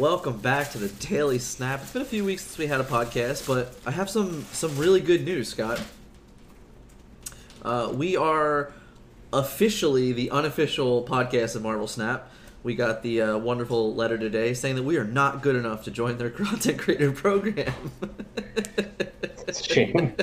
Welcome back to the Daily Snap. It's been a few weeks since we had a podcast, but I have some some really good news, Scott. Uh, we are officially the unofficial podcast of Marvel Snap. We got the uh, wonderful letter today saying that we are not good enough to join their content creator program. It's a shame.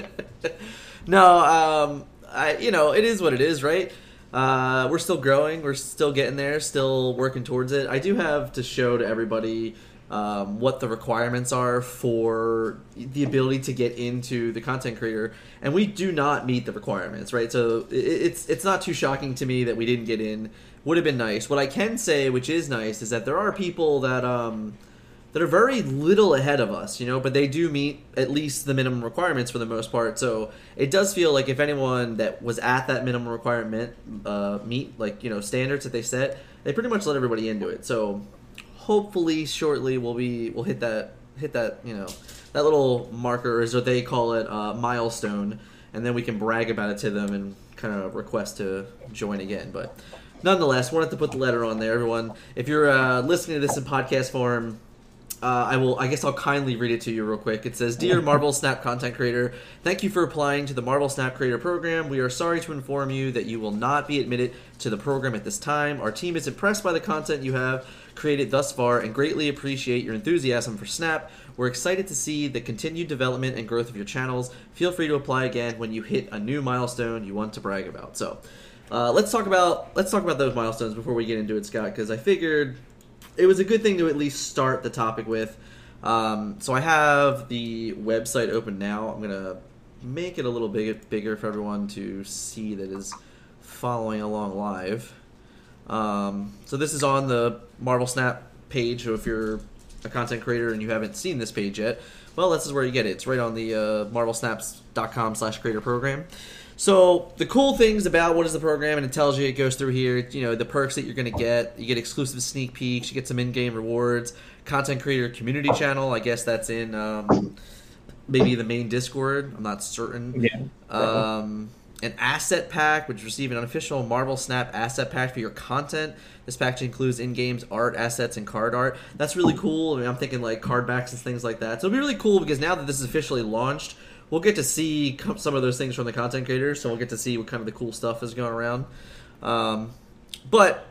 no, um, I you know it is what it is, right? Uh, we're still growing. We're still getting there. Still working towards it. I do have to show to everybody um, what the requirements are for the ability to get into the content creator, and we do not meet the requirements, right? So it, it's it's not too shocking to me that we didn't get in. Would have been nice. What I can say, which is nice, is that there are people that um, that are very little ahead of us, you know, but they do meet at least the minimum requirements for the most part. So it does feel like if anyone that was at that minimum requirement uh, meet like you know standards that they set, they pretty much let everybody into it. So hopefully shortly we'll be we'll hit that hit that you know that little marker is what they call it uh, milestone, and then we can brag about it to them and kind of request to join again. But nonetheless, wanted to put the letter on there, everyone. If you're uh, listening to this in podcast form, uh, I will. I guess I'll kindly read it to you real quick. It says, "Dear Marvel Snap content creator, thank you for applying to the Marvel Snap Creator Program. We are sorry to inform you that you will not be admitted to the program at this time. Our team is impressed by the content you have created thus far and greatly appreciate your enthusiasm for Snap. We're excited to see the continued development and growth of your channels. Feel free to apply again when you hit a new milestone you want to brag about." So, uh, let's talk about let's talk about those milestones before we get into it, Scott, because I figured it was a good thing to at least start the topic with. Um, so I have the website open now. I'm gonna make it a little big, bigger for everyone to see that is following along live. Um, so this is on the Marvel Snap page. So if you're a content creator and you haven't seen this page yet, well, this is where you get it. It's right on the uh, marvelsnaps.com slash creator program. So the cool things about what is the program, and it tells you it goes through here. You know the perks that you're going to get. You get exclusive sneak peeks. You get some in-game rewards. Content creator community channel. I guess that's in um, maybe the main Discord. I'm not certain. Yeah. Um, an asset pack, which receive an unofficial Marvel Snap asset pack for your content. This package includes in-games art, assets, and card art. That's really cool. I mean, I'm thinking like card backs and things like that. So it'll be really cool because now that this is officially launched, we'll get to see some of those things from the content creators. So we'll get to see what kind of the cool stuff is going around. Um, but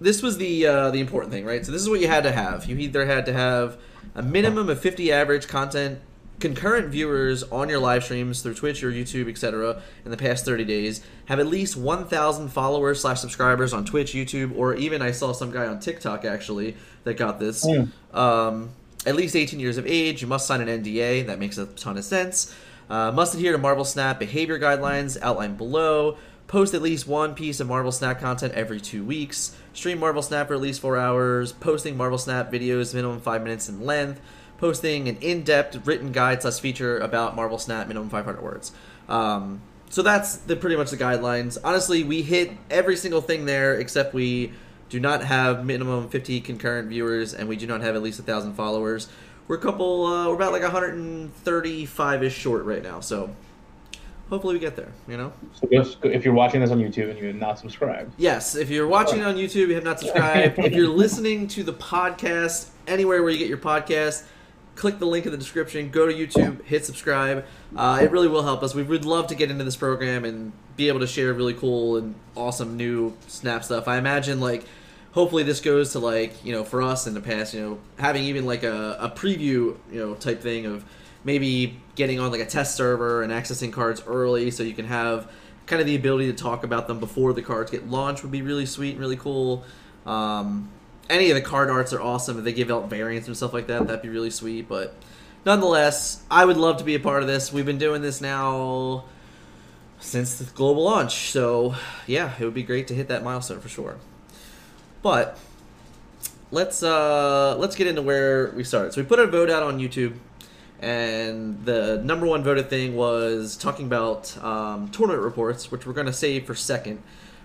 this was the uh, the important thing, right? So this is what you had to have. You either had to have a minimum of 50 average content concurrent viewers on your live streams through Twitch or YouTube, etc. in the past 30 days. Have at least 1,000 followers slash subscribers on Twitch, YouTube, or even I saw some guy on TikTok actually that got this. Mm. Um, at least 18 years of age. You must sign an NDA. That makes a ton of sense. Uh, must adhere to Marvel Snap behavior guidelines outlined below. Post at least one piece of Marvel Snap content every two weeks. Stream Marvel Snap for at least four hours. Posting Marvel Snap videos minimum five minutes in length. Posting an in-depth written guide slash feature about Marvel Snap minimum 500 words. Um, so that's the pretty much the guidelines. Honestly, we hit every single thing there except we do not have minimum 50 concurrent viewers and we do not have at least a thousand followers. We're a couple. Uh, we're about like 135 ish short right now. So hopefully we get there. You know. So if you're watching this on YouTube and you're not subscribed, Yes, if you're watching on YouTube, you have not subscribed. if you're listening to the podcast anywhere where you get your podcast, click the link in the description. Go to YouTube, hit subscribe. Uh, it really will help us. We would love to get into this program and be able to share really cool and awesome new Snap stuff. I imagine like. Hopefully this goes to like you know for us in the past you know having even like a, a preview you know type thing of maybe getting on like a test server and accessing cards early so you can have kind of the ability to talk about them before the cards get launched would be really sweet and really cool. Um, any of the card arts are awesome. If they give out variants and stuff like that, that'd be really sweet. But nonetheless, I would love to be a part of this. We've been doing this now since the global launch, so yeah, it would be great to hit that milestone for sure. But let's uh, let's get into where we started. So we put a vote out on YouTube and the number one voted thing was talking about um, tournament reports, which we're going to save for second.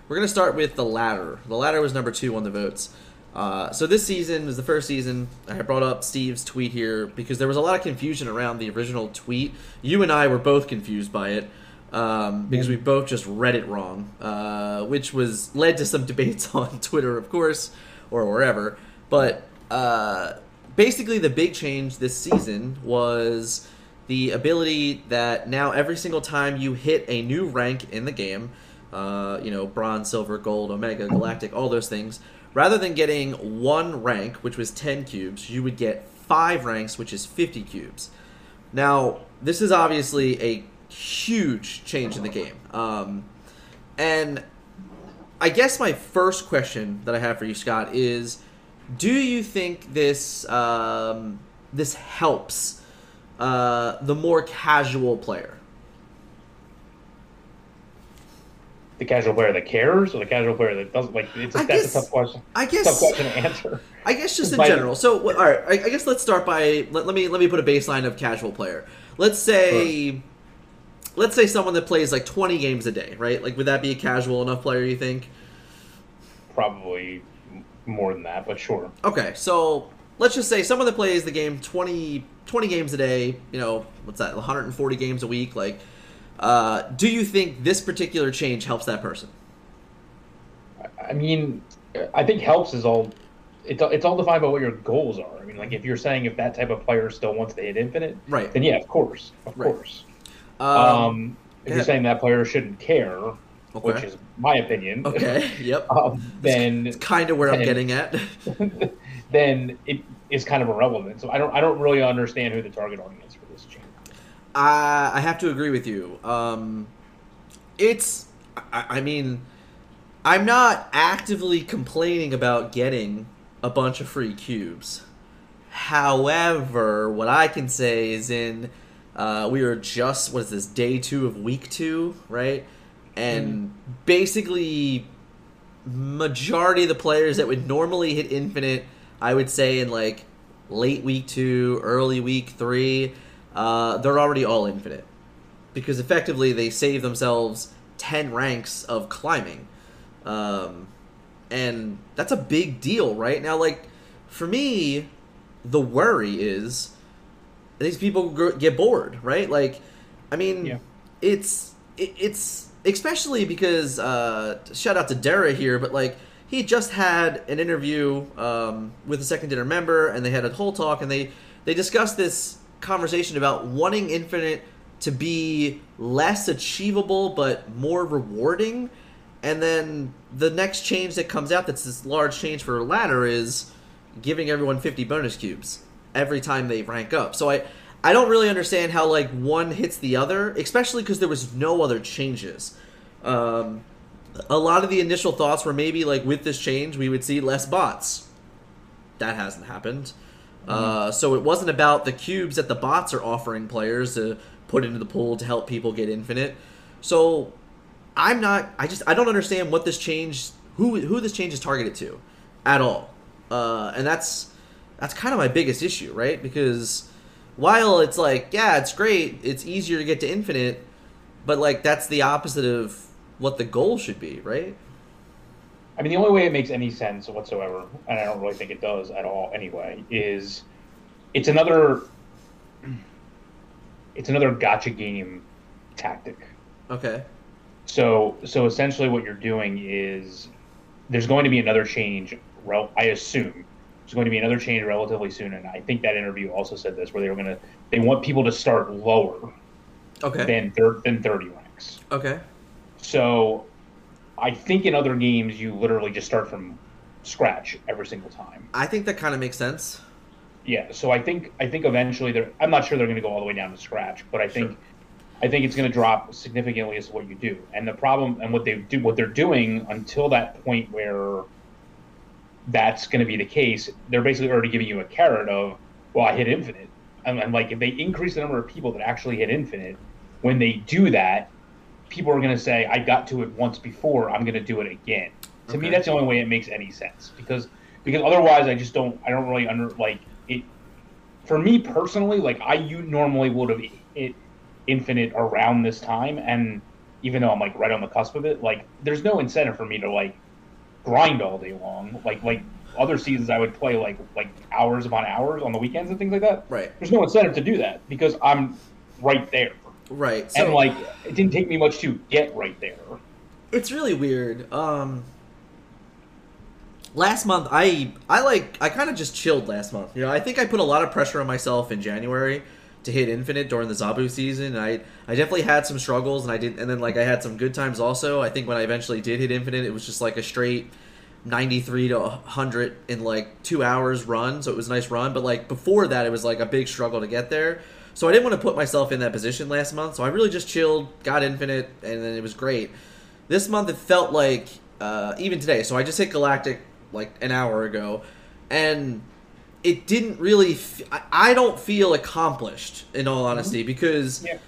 We're going to start with the ladder. The ladder was number two on the votes. Uh, so this season was the first season. I brought up Steve's tweet here because there was a lot of confusion around the original tweet. You and I were both confused by it um, because we both just read it wrong, uh, which was led to some debates on Twitter, of course, or wherever. But uh, basically the big change this season was the ability that now every single time you hit a new rank in the game, uh, you know, bronze, silver, gold, omega, galactic, all those things, rather than getting one rank, which was 10 cubes, you would get five ranks, which is 50 cubes. Now, this is obviously a huge change in the game. Um, and I guess my first question that I have for you, Scott, is do you think this um, this helps uh, the more casual player? The casual player that cares, or the casual player that doesn't like. It's a, I that's guess- a tough question. I guess Tough question to answer. I guess just in By- general. So, all right. I, I guess let's start by let, let me let me put a baseline of casual player. Let's say, let's say someone that plays like twenty games a day, right? Like, would that be a casual enough player? You think? Probably more than that, but sure. Okay, so let's just say someone that plays the game 20, 20 games a day. You know, what's that? One hundred and forty games a week. Like, uh, do you think this particular change helps that person? I mean, I think helps is all. It's it's all defined by what your goals are. I mean, like if you're saying if that type of player still wants to hit infinite, Right. then yeah, of course, of Right. course. Um, Um, if yeah. you're saying that player shouldn't care, which is my opinion, okay. Yep. um, then It's kind of where I'm getting at. then it is kind of irrelevant. So I don't I don't really understand who the target audience for this change. I I have to agree with you. Um, it's, I, I mean, I'm not actively complaining about getting a bunch of free cubes. However, what I can say is in, uh, we were just, what is this, day two of week two, right? And basically, majority of the players that would normally hit infinite, I would say in like late week two, early week three, uh, they're already all infinite. Because effectively they save themselves 10 ranks of climbing. Um, and that's a big deal right? Now like for me the worry is these people get bored right? Like i mean Yeah. it's it, it's especially because uh, shout out to Dara here but like he just had an interview um, with a second dinner member and they had a whole talk and they they discussed this conversation about wanting infinite to be less achievable but more rewarding. And then the next change that comes out that's this large change for ladder is giving everyone 50 bonus cubes every time they rank up. So i i don't really understand how like one hits the other especially because there was no other changes. Um a lot of the initial thoughts were maybe like with this change we would see less bots. That hasn't happened uh, so it wasn't about the cubes that the bots are offering players to put into the pool to help people get infinite. So i'm not i just i don't understand what this change who who this change is targeted to at all. Uh, and that's that's kind of my biggest issue right? Because while it's like yeah it's great it's easier to get to infinite but like that's the opposite of what the goal should be right I mean, the only way it makes any sense whatsoever, and I don't really think it does at all anyway, is it's another it's another gotcha game tactic. okay So so essentially, what you're doing is there's going to be another change. Rel- I assume there's going to be another change relatively soon, and I think that interview also said this, where they were going to they want people to start lower okay than thir- than 30 ranks. okay So I think in other games you literally just start from scratch every single time. i think that kind of makes sense Yeah, so I think I think eventually they're I'm not sure they're going to go all the way down to scratch, but I think Sure. I think it's going to drop significantly as to what you do. And the problem and what they do what they're doing until that point where that's going to be the case, they're basically already giving you a carrot of well, I hit infinite. And, and like if they increase the number of people that actually hit infinite, when they do that, people are going to say I got to it once before, I'm going to do it again. To me that's the only way it makes any sense because because otherwise I just don't I don't really under like it for me personally like I you normally would have hit infinite around this time and even though I'm like right on the cusp of it like there's no incentive for me to like grind all day long like like other seasons I would play like like hours upon hours on the weekends and things like that. Right. There's no incentive to do that because I'm right there right so and like it didn't take me much to get right there it's really weird um last month I I like I kind of just chilled last month. You know, I think I put a lot of pressure on myself in January to hit infinite during the Zabu season. I I definitely had some struggles and I didn't and then like I had some good times also. I think when I eventually did hit infinite, it was just like a straight 93 to 100 in like 2 hours run, so it was a nice run, but like before that it was like a big struggle to get there. So I didn't want to put myself in that position last month. So I really just chilled, got infinite, and then it was great. This month it felt like uh, even today. So I just hit galactic like an hour ago, and it didn't really. F- I- I don't feel accomplished in all honesty because Yeah.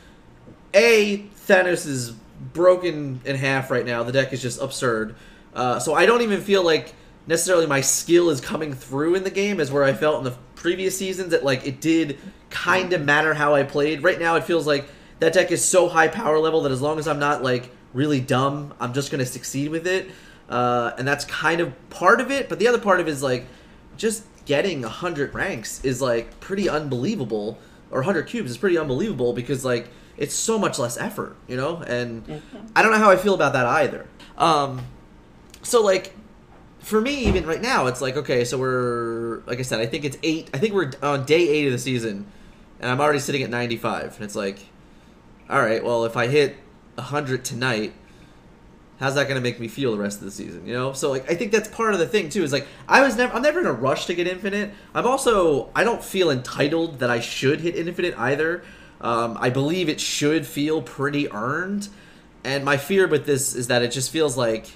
a Thanos is broken in half right now. The deck is just absurd. Uh, so I don't even feel like necessarily my skill is coming through in the game as where I felt in the previous seasons that like it did kind of matter how I played. Right now it feels like that deck is so high power level that as long as I'm not like really dumb, I'm just going to succeed with it. Uh, and that's kind of part of it, but the other part of it is like just getting 100 ranks is like pretty unbelievable or 100 cubes is pretty unbelievable because like it's so much less effort you know and i don't know how i feel about that either um so like for me even right now it's like okay so we're like i said i think it's eight i think we're on day eight of the season and i'm already sitting at 95 and it's like all right well if i hit 100 tonight how's that going to make me feel the rest of the season you know? So like i think that's part of the thing too is like i was never i'm never in a rush to get infinite. I'm also i don't feel entitled that i should hit infinite either. Um, i believe it should feel pretty earned. And my fear with this is that it just feels like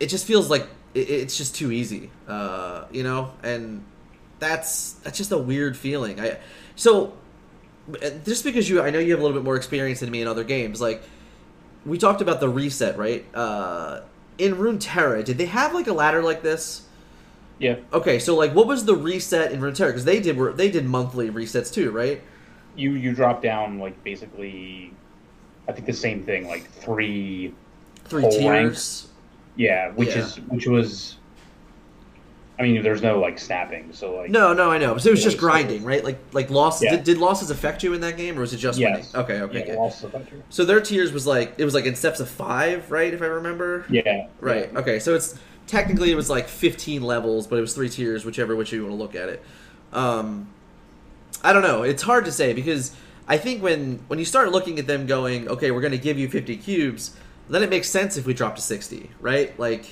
it just feels like it, it's just too easy uh, you know? And that's that's just a weird feeling i so just because you i know you have a little bit more experience than me in other games like we talked about the reset, right? Uh, in Runeterra, did they have like a ladder like this? Yeah. Okay, so like, what was the reset in Runeterra? Because they did were they did monthly resets too, right? You you drop down like basically, I think the same thing, like three. Three tiers. ranks. Yeah, which Yeah. is which was. I mean, there's no like snapping, so like. No, no, I know. So it was just grinding, right? Like like losses. Yeah. Did, did losses affect you in that game, or was it just Yes. they- okay, okay, Yeah, okay. also about your- So their tiers was like it was like in steps of five, right? If I remember. Yeah. Right. yeah. Okay. So it's technically it was like 15 levels, but it was three tiers, whichever which you want to look at it. Um, I don't know. It's hard to say because I think when when you start looking at them going, okay, we're going to give you 50 cubes, then it makes sense if we drop to 60, right? Like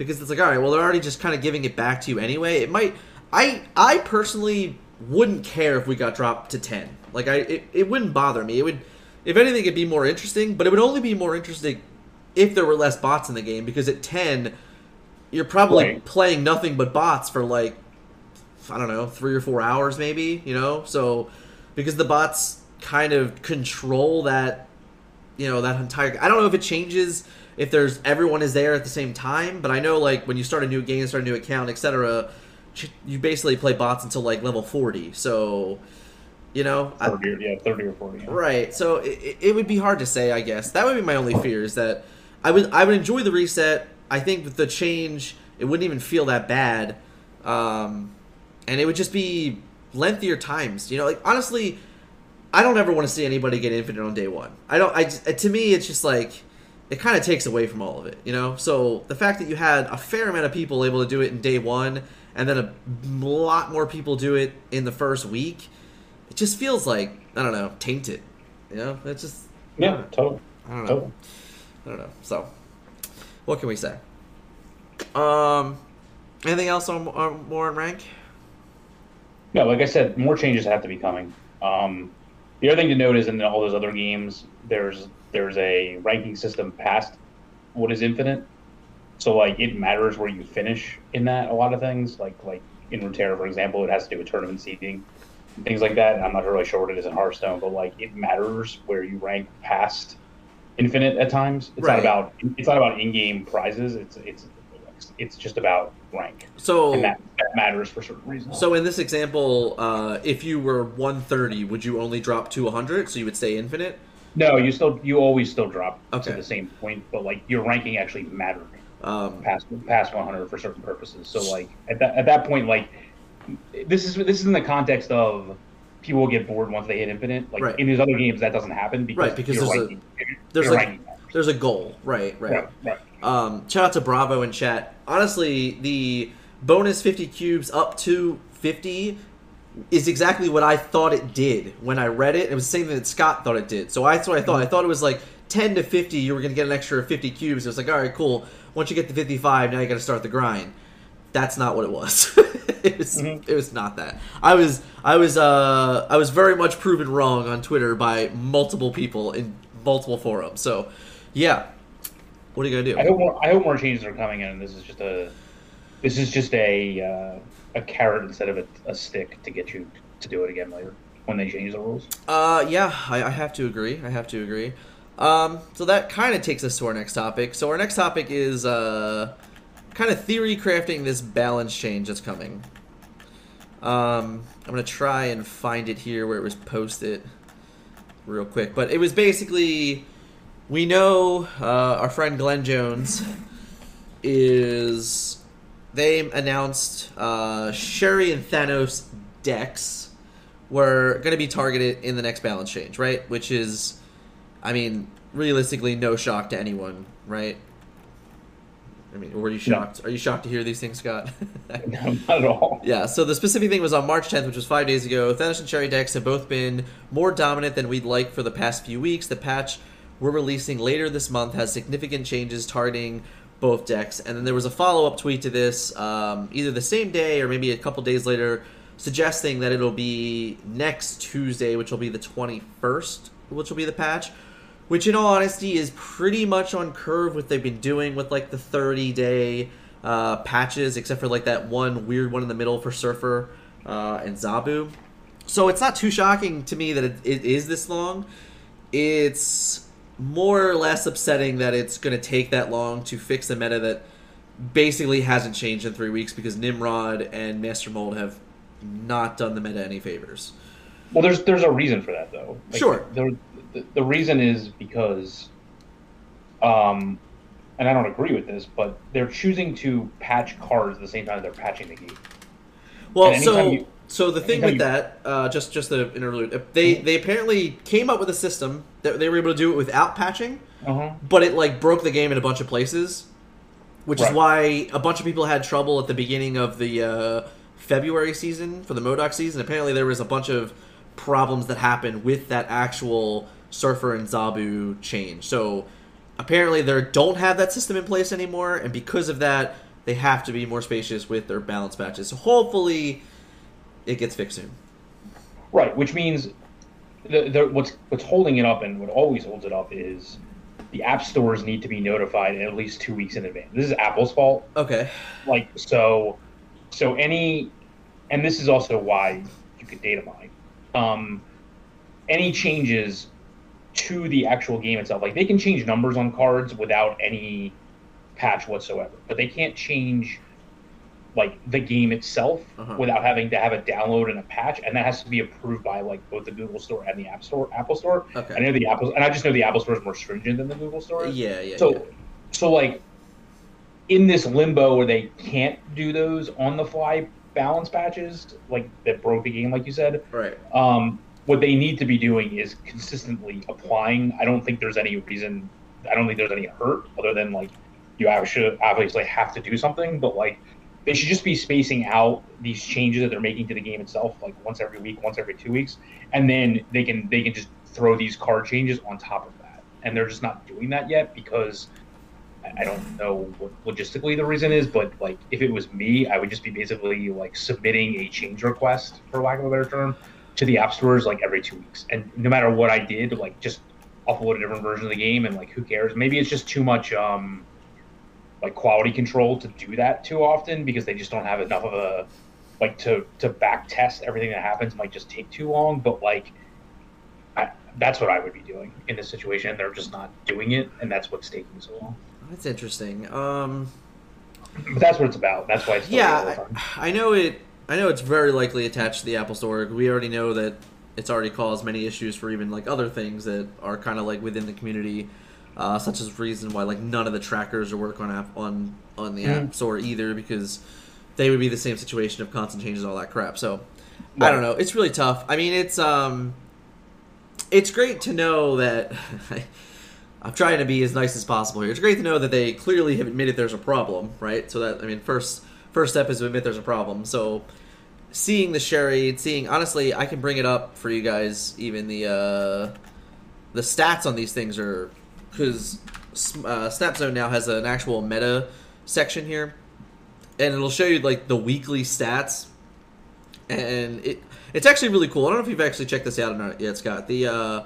because it's like, all right, well, they're already just kind of giving it back to you anyway. It might. I I personally wouldn't care if we got dropped to 10. Like I it, it wouldn't bother me. It would if anything it'd be more interesting, but it would only be more interesting if there were less bots in the game because at 10 you're probably Right. playing nothing but bots for like I don't know, 3 or 4 hours maybe, you know? So because the bots kind of control that you know, that entire I don't know if it changes if there's everyone is there at the same time, but I know like when you start a new game, start a new account, etc., you basically play bots until like level 40. So, you know, 30 or, yeah, 30 or 40. Yeah. Right. So it, it would be hard to say, I guess. That would be my only fear is that I would I would enjoy the reset. I think with the change, it wouldn't even feel that bad, um, and it would just be lengthier times. You know, like honestly, I don't ever want to see anybody get infinite on day one. I don't. I to me, it's just like it kind of takes away from all of it. You know. So the fact that you had a fair amount of people able to do it in day one, and then a lot more people do it in the first week it just feels like I don't know, tainted. You know, it's just Yeah, totally. I don't know. totally. I don't know. So, what can we say? Um, anything else on, on more on rank? No, like I said, more changes have to be coming. Um, the other thing to note is in all those other games, there's there's a ranking system past what is infinite. So like it matters where you finish in that. A lot of things like like in Runeterra, for example, it has to do with tournament seeding and things like that. And I'm not really sure what it is in Hearthstone, but like it matters where you rank past infinite at times. It's Right. not about it's not about in-game prizes. It's it's it's just about rank, So, and that, that matters for certain reasons. so in this example, uh, if you were 130, would you only drop to 100? So you would stay infinite. No, you still you always still drop Okay. to the same point, but like your ranking actually mattered Um, past past 100 for certain purposes. So like at that at that point, like this is this is in the context of people will get bored once they hit infinite. Like Right. in these other games, that doesn't happen because Right, because there's a- there's like- there's a goal, right? Right. Right, right. Um, shout out to Bravo in chat. Honestly, the bonus 50 cubes up to 50 is exactly what I thought it did when I read it. It was the same thing that Scott thought it did. So that's what I thought. I thought it was like 10 to 50, you were going to get an extra 50 cubes. It was like, all right, cool. Once you get to 55, now you got to start the grind. That's not what it was. it was Mhm. it was not that. I was I was uh I was very much proven wrong on Twitter by multiple people in multiple forums. So, yeah. What are you going to do? I hope more. I hope more changes are coming in. This is just a. This is just a uh, a carrot instead of a, a stick to get you to do it again later when they change the rules. Uh, yeah, I, I have to agree. I have to agree. Um, so that kind of takes us to our next topic. So our next topic is uh, kind of theory crafting this balance change that's coming. Um, I'm gonna try and find it here where it was posted, real quick. But it was basically, we know uh, our friend Glenn Jones is they announced uh, Shuri and Thanos decks were going to be targeted in the next balance change, right? Which is, I mean, realistically, no shock to anyone, right? I mean, were you shocked? Are you shocked to hear these things, Scott? No, not at all. Yeah, so the specific thing was on March 10th, which was five days ago. Thanos and Shuri decks have both been more dominant than we'd like for the past few weeks. The patch we're releasing later this month has significant changes targeting both decks. And then there was a follow up tweet to this, um, either the same day or maybe a couple days later, suggesting that it'll be next Tuesday, which will be the 21st, which will be the patch. Which, in all honesty, is pretty much on curve what they've been doing with like the 30 day uh, patches, except for like that one weird one in the middle for Surfer uh, and Zabu. So it's not too shocking to me that it, it is this long. It's more or less upsetting that it's going to take that long to fix the meta that basically hasn't changed in three weeks because Nimrod and Master Mold have not done the meta any favors. Well, there's there's a reason for that though. Sure. The, the, the reason is because, um, and I don't agree with this, but they're choosing to patch cards at the same time they're patching the game. Well, so you- so the thing with you- that, uh, just just the interlude, they they apparently came up with a system they were able to do it without patching, Uh-huh. but it like broke the game in a bunch of places, which is why a bunch of people had trouble at the beginning of the uh, February season for the MODOK season. Apparently, there was a bunch of problems that happened with that actual Surfer and Zabu change. So apparently, they don't have that system in place anymore, and because of that, they have to be more spacious with their balance patches. So hopefully, it gets fixed soon. Right, which means the, the, what's what's holding it up and what always holds it up is the app stores need to be notified at least two weeks in advance. This is Apple's fault. Okay. Like so, so any, and this is also why you could data mine. Um, any changes to the actual game itself, like they can change numbers on cards without any patch whatsoever, but they can't change like the game itself Uh-huh. without having to have a download and a patch, and that has to be approved by like both the Google Store and the App Store, Apple Store. Okay. I know the Apple, and I just know the Apple Store is more stringent than the Google Store. is. Yeah, yeah. So, yeah. so like in this limbo where they can't do those on the fly balance patches, like that broke the game, like you said. Right. Um, what they need to be doing is consistently applying. I don't think there's any reason. I don't think there's any hurt other than like you obviously have to do something, but like they should just be spacing out these changes that they're making to the game itself, like once every week, once every two weeks, and then they can they can just throw these card changes on top of that. And they're just not doing that yet because I- don't know what logistically the reason is, but like if it was me, I would just be basically like submitting a change request, for lack of a better term, to the app stores like every two weeks. And no matter what I did, like just upload a different version of the game and like who cares? Maybe it's just too much um like quality control to do that too often because they just don't have enough of a like to to back test everything that happens might just take too long. But like I, that's what I would be doing in this situation. They're just not doing it, and that's what's taking so long. That's interesting. Um, But that's what it's about. That's why it's yeah. I, I know it. I know it's very likely attached to the Apple Store. We already know that it's already caused many issues for even like other things that are kind of like within the community, uh, such as reason why like none of the trackers are work on app on on the App Mhm. Store either because they would be the same situation of constant changes all that crap. So I don't know. It's really tough. I mean, it's um, it's great to know that I'm trying to be as nice as possible here. It's great to know that they clearly have admitted there's a problem, right? So that I mean, first first step is to admit there's a problem. So seeing the Shuri, seeing honestly, I can bring it up for you guys. Even the uh, the stats on these things are because uh, Snapzone now has an actual meta section here, and it'll show you like the weekly stats, and it it's actually really cool. I don't know if you've actually checked this out or not yet, Scott. The uh,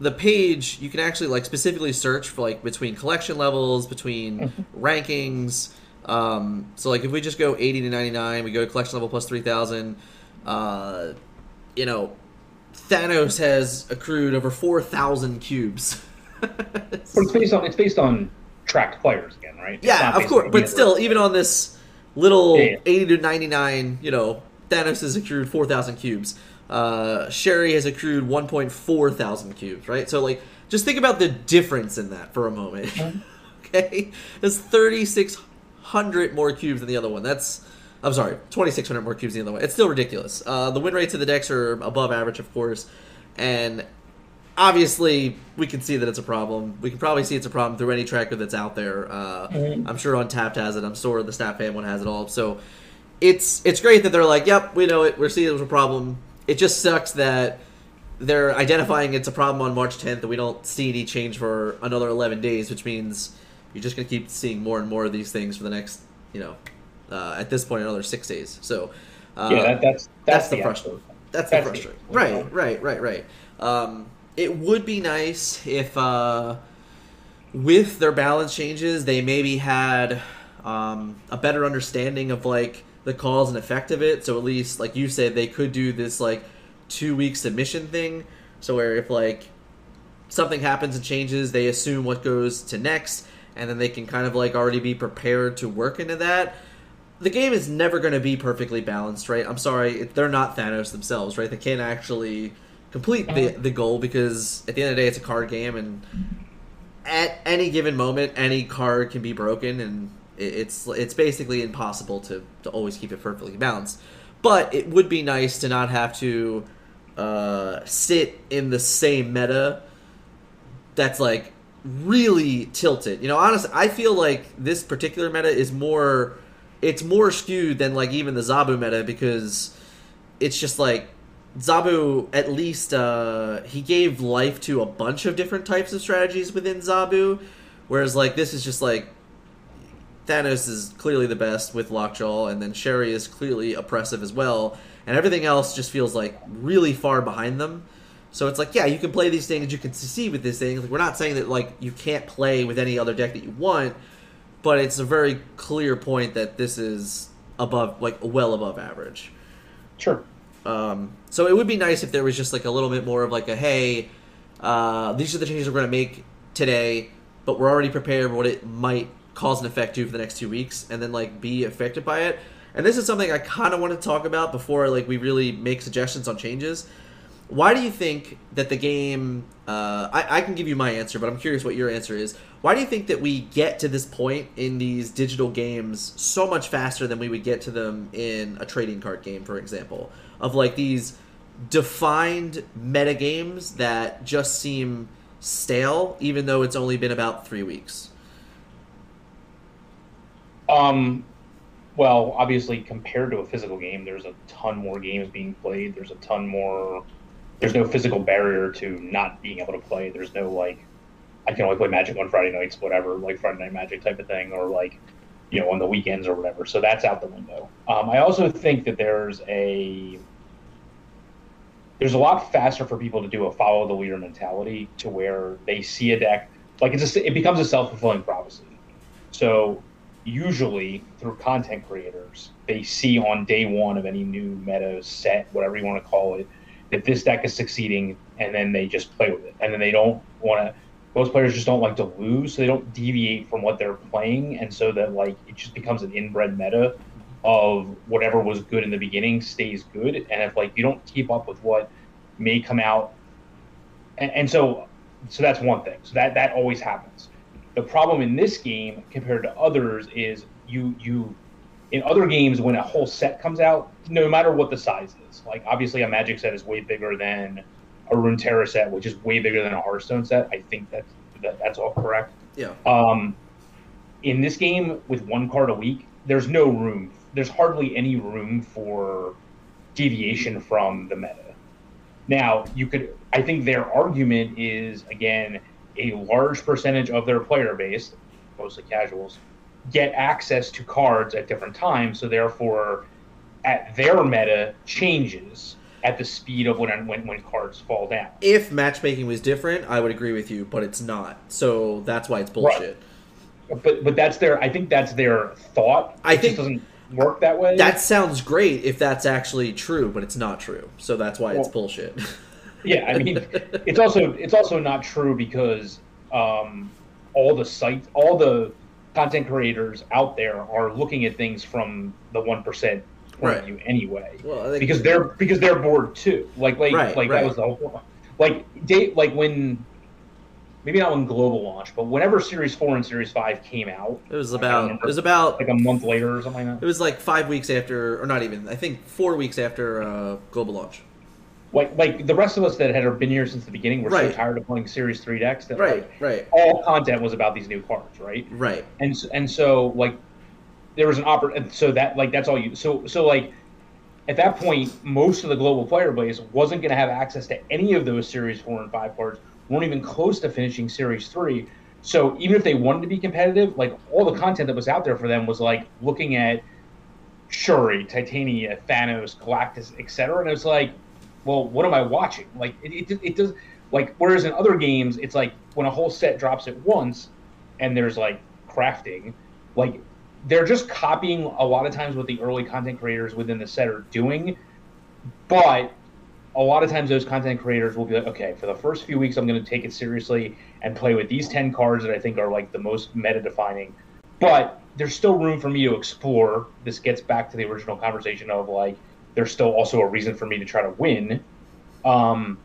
the page you can actually like specifically search for like between collection levels, between rankings. Um, so like if we just go 80 to 99, we go to collection level plus 3000. Uh, you know, Thanos has accrued over 4,000 cubes. But it's based on it's based on tracked players again, right? Yeah, of course, but still, even on this little Yeah, yeah. 80 to 99, you know, Thanos has accrued 4,000 cubes. Uh, Shuri has accrued 1.4 thousand cubes, right? So, like, just think about the difference in that for a moment. Mm-hmm. okay? That's 3,600 more cubes than the other one. That's, I'm sorry, 2,600 more cubes than the other one. It's still ridiculous. Uh, the win rates of the decks are above average, of course, and obviously we can see that it's a problem. We can probably see it's a problem through any tracker that's out there. Uh, Mhm. I'm sure Untapped has it. I'm sure the Snap Fan one has it all. So it's it's great that they're like, yep, we know it. We're seeing there's a problem. It just sucks that they're identifying it's a problem on March 10th, and we don't see any change for another 11 days, which means you're just going to keep seeing more and more of these things for the next, you know, uh, at this point, another six days. So uh, yeah, that, that's that's that's, the the frustration. That's the That's the- frustrating. Right, right, right, right. Um, it would be nice if, uh, with their balance changes, they maybe had um, a better understanding of like the cause and effect of it. So at least, like you said, they could do this like two week submission thing. So where if like something happens and changes, they assume what goes to next, and then they can kind of like already be prepared to work into that. The game is never going to be perfectly balanced, right? I'm sorry, they're not Thanos themselves, right? They can't actually complete the the goal because at the end of the day, it's a card game, and at any given moment, any card can be broken, and it- it's it's basically impossible to to always keep it perfectly balanced. But it would be nice to not have to uh, sit in the same meta that's like really tilted. You know, honestly, I feel like this particular meta is more it's more skewed than like even the Zabu meta because it's just like Zabu at least uh he gave life to a bunch of different types of strategies within Zabu whereas like this is just like Thanos is clearly the best with Lockjaw and then Shuri is clearly oppressive as well and everything else just feels like really far behind them. So it's like, yeah, you can play these things, you can succeed with these things. Like, we're not saying that like you can't play with any other deck that you want, but it's a very clear point that this is above, like, well above average. Sure. Um, so it would be nice if there was just like a little bit more of like a hey, uh, these are the changes we're going to make today, but we're already prepared for what it might cause an effect to for the next two weeks, and then like be affected by it. And this is something I kind of want to talk about before like we really make suggestions on changes. Why do you think that the game? Uh, I, I can give you my answer, but I'm curious what your answer is. Why do you think that we get to this point in these digital games so much faster than we would get to them in a trading card game, for example? Of like these defined metagames that just seem stale, even though it's only been about three weeks. Um, well, obviously, compared to a physical game, there's a ton more games being played. There's a ton more. There's no physical barrier to not being able to play. There's no like, I can only play Magic on Friday nights, whatever, like Friday Night Magic type of thing, or like, you know, on the weekends or whatever. So that's out the window. Um, I also think that there's a there's a lot faster for people to do a follow the leader mentality to where they see a deck like it's a, it becomes a self fulfilling prophecy. So usually through content creators, they see on day one of any new meta set, whatever you want to call it, that this deck is succeeding, and then they just play with it, and then they don't want to. Most players just don't like to lose, so they don't deviate from what they're playing, and so that like it just becomes an inbred meta of whatever was good in the beginning stays good, and if like you don't keep up with what may come out, and, and so so that's one thing. So that that always happens. The problem in this game compared to others is you you in other games when a whole set comes out, no matter what the size is, like obviously a Magic set is way bigger than a Runeterra set, which is way bigger than a Hearthstone set. I think that's that, that's all correct. Yeah. Um, in this game with one card a week, there's no room. There's hardly any room for deviation from the meta. Now, you could. I think their argument is again a large percentage of their player base, mostly casuals, get access to cards at different times. So therefore, at their meta changes at the speed of when when when cards fall down. If matchmaking was different, I would agree with you, but it's not. So that's why it's bullshit. Right. But but that's their. I think that's their thought. I it think doesn't work that way. That sounds great if that's actually true, but it's not true. So that's why well, it's bullshit. yeah, I mean, it's also it's also not true because um, all the sites, all the content creators out there are looking at things from the one percent point right. of view anyway. Well, because they're because they're bored too. Like like right, like right. that was the whole Point. like date like when maybe not when global launch, but whenever Series Four and Series Five came out, it was about it was about like a month later or something like that. It was like five weeks after, or not even. I think four weeks after uh, global launch. Like like the rest of us that had been here since the beginning were right. so tired of playing Series Three decks that right like, right all content was about these new cards, right? Right. And and so like there was an oppor- so that like that's all you so so like at that point most of the global player base wasn't going to have access to any of those series 4 and 5 cards weren't even close to finishing series 3 so even if they wanted to be competitive like all the content that was out there for them was like looking at shuri titania thanos galactus etc and it was like well what am i watching? Like it, it, it does like whereas in other games it's like when a whole set drops at once and there's like crafting like they're just copying a lot of times what the early content creators within the set are doing, but a lot of times those content creators will be like, okay, for the first few weeks, I'm going to take it seriously and play with these 10 cards that I think are like the most meta defining. But there's still room for me to explore. This gets back to the original conversation of like, there's still also a reason for me to try to win. Um,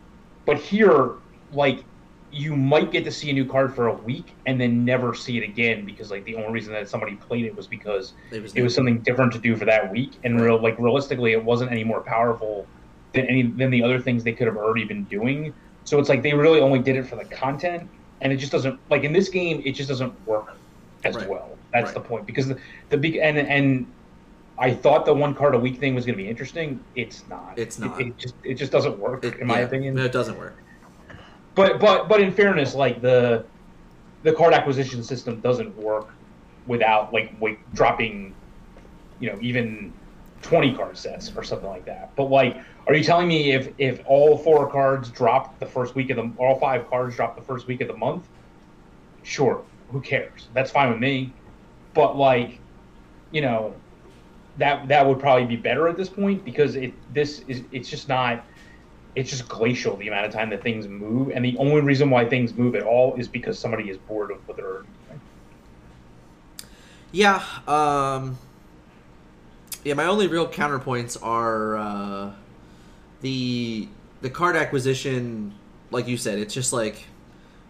but here, like, you might get to see a new card for a week and then never see it again because like the only reason that somebody played it was because it was, it was something different to do for that week and real like realistically it wasn't any more powerful than any than the other things they could have already been doing so it's like they really only did it for the content and it just doesn't like in this game it just doesn't work as right. well that's right. the point because the, the big and and I thought the one card a week thing was going to be interesting. It's not. It's not. It, it just it just doesn't work it, in my yeah, opinion. No, it doesn't work but but but in fairness, like the the card acquisition system doesn't work without like wait, dropping, you know, even twenty card sets or something like that. But like, are you telling me if if all four cards drop the first week of the all five cards drop the first week of the month? Sure, who cares? That's fine with me. But like, you know, that that would probably be better at this point because it this is it's just not it's just glacial the amount of time that things move, and the only reason why things move at all is because somebody is bored of what they're doing. Yeah, um, yeah. My only real counterpoints are uh, the the card acquisition. Like you said, it's just like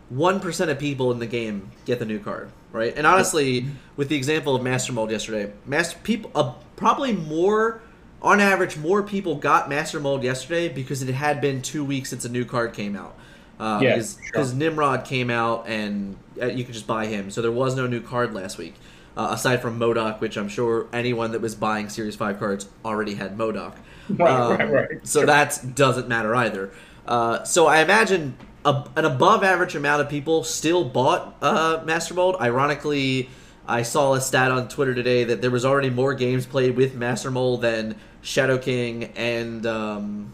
one percent of people in the game get the new card, right? And honestly, with the example of Master Mold yesterday, master people uh, probably more on average, more people got Master Mold yesterday because it had been two weeks since a new card came out. Uh, yeah, because, sure. Nimrod came out and uh, you could just buy him, so there was no new card last week. Uh, aside from MODOK, which I'm sure anyone that was buying Series 5 cards already had MODOK. Right, um, right, right. So sure. that doesn't matter either. Uh, so I imagine a, an above average amount of people still bought uh, Master Mold. Ironically, I saw a stat on Twitter today that there was already more games played with Master Mold than Shadow King and um,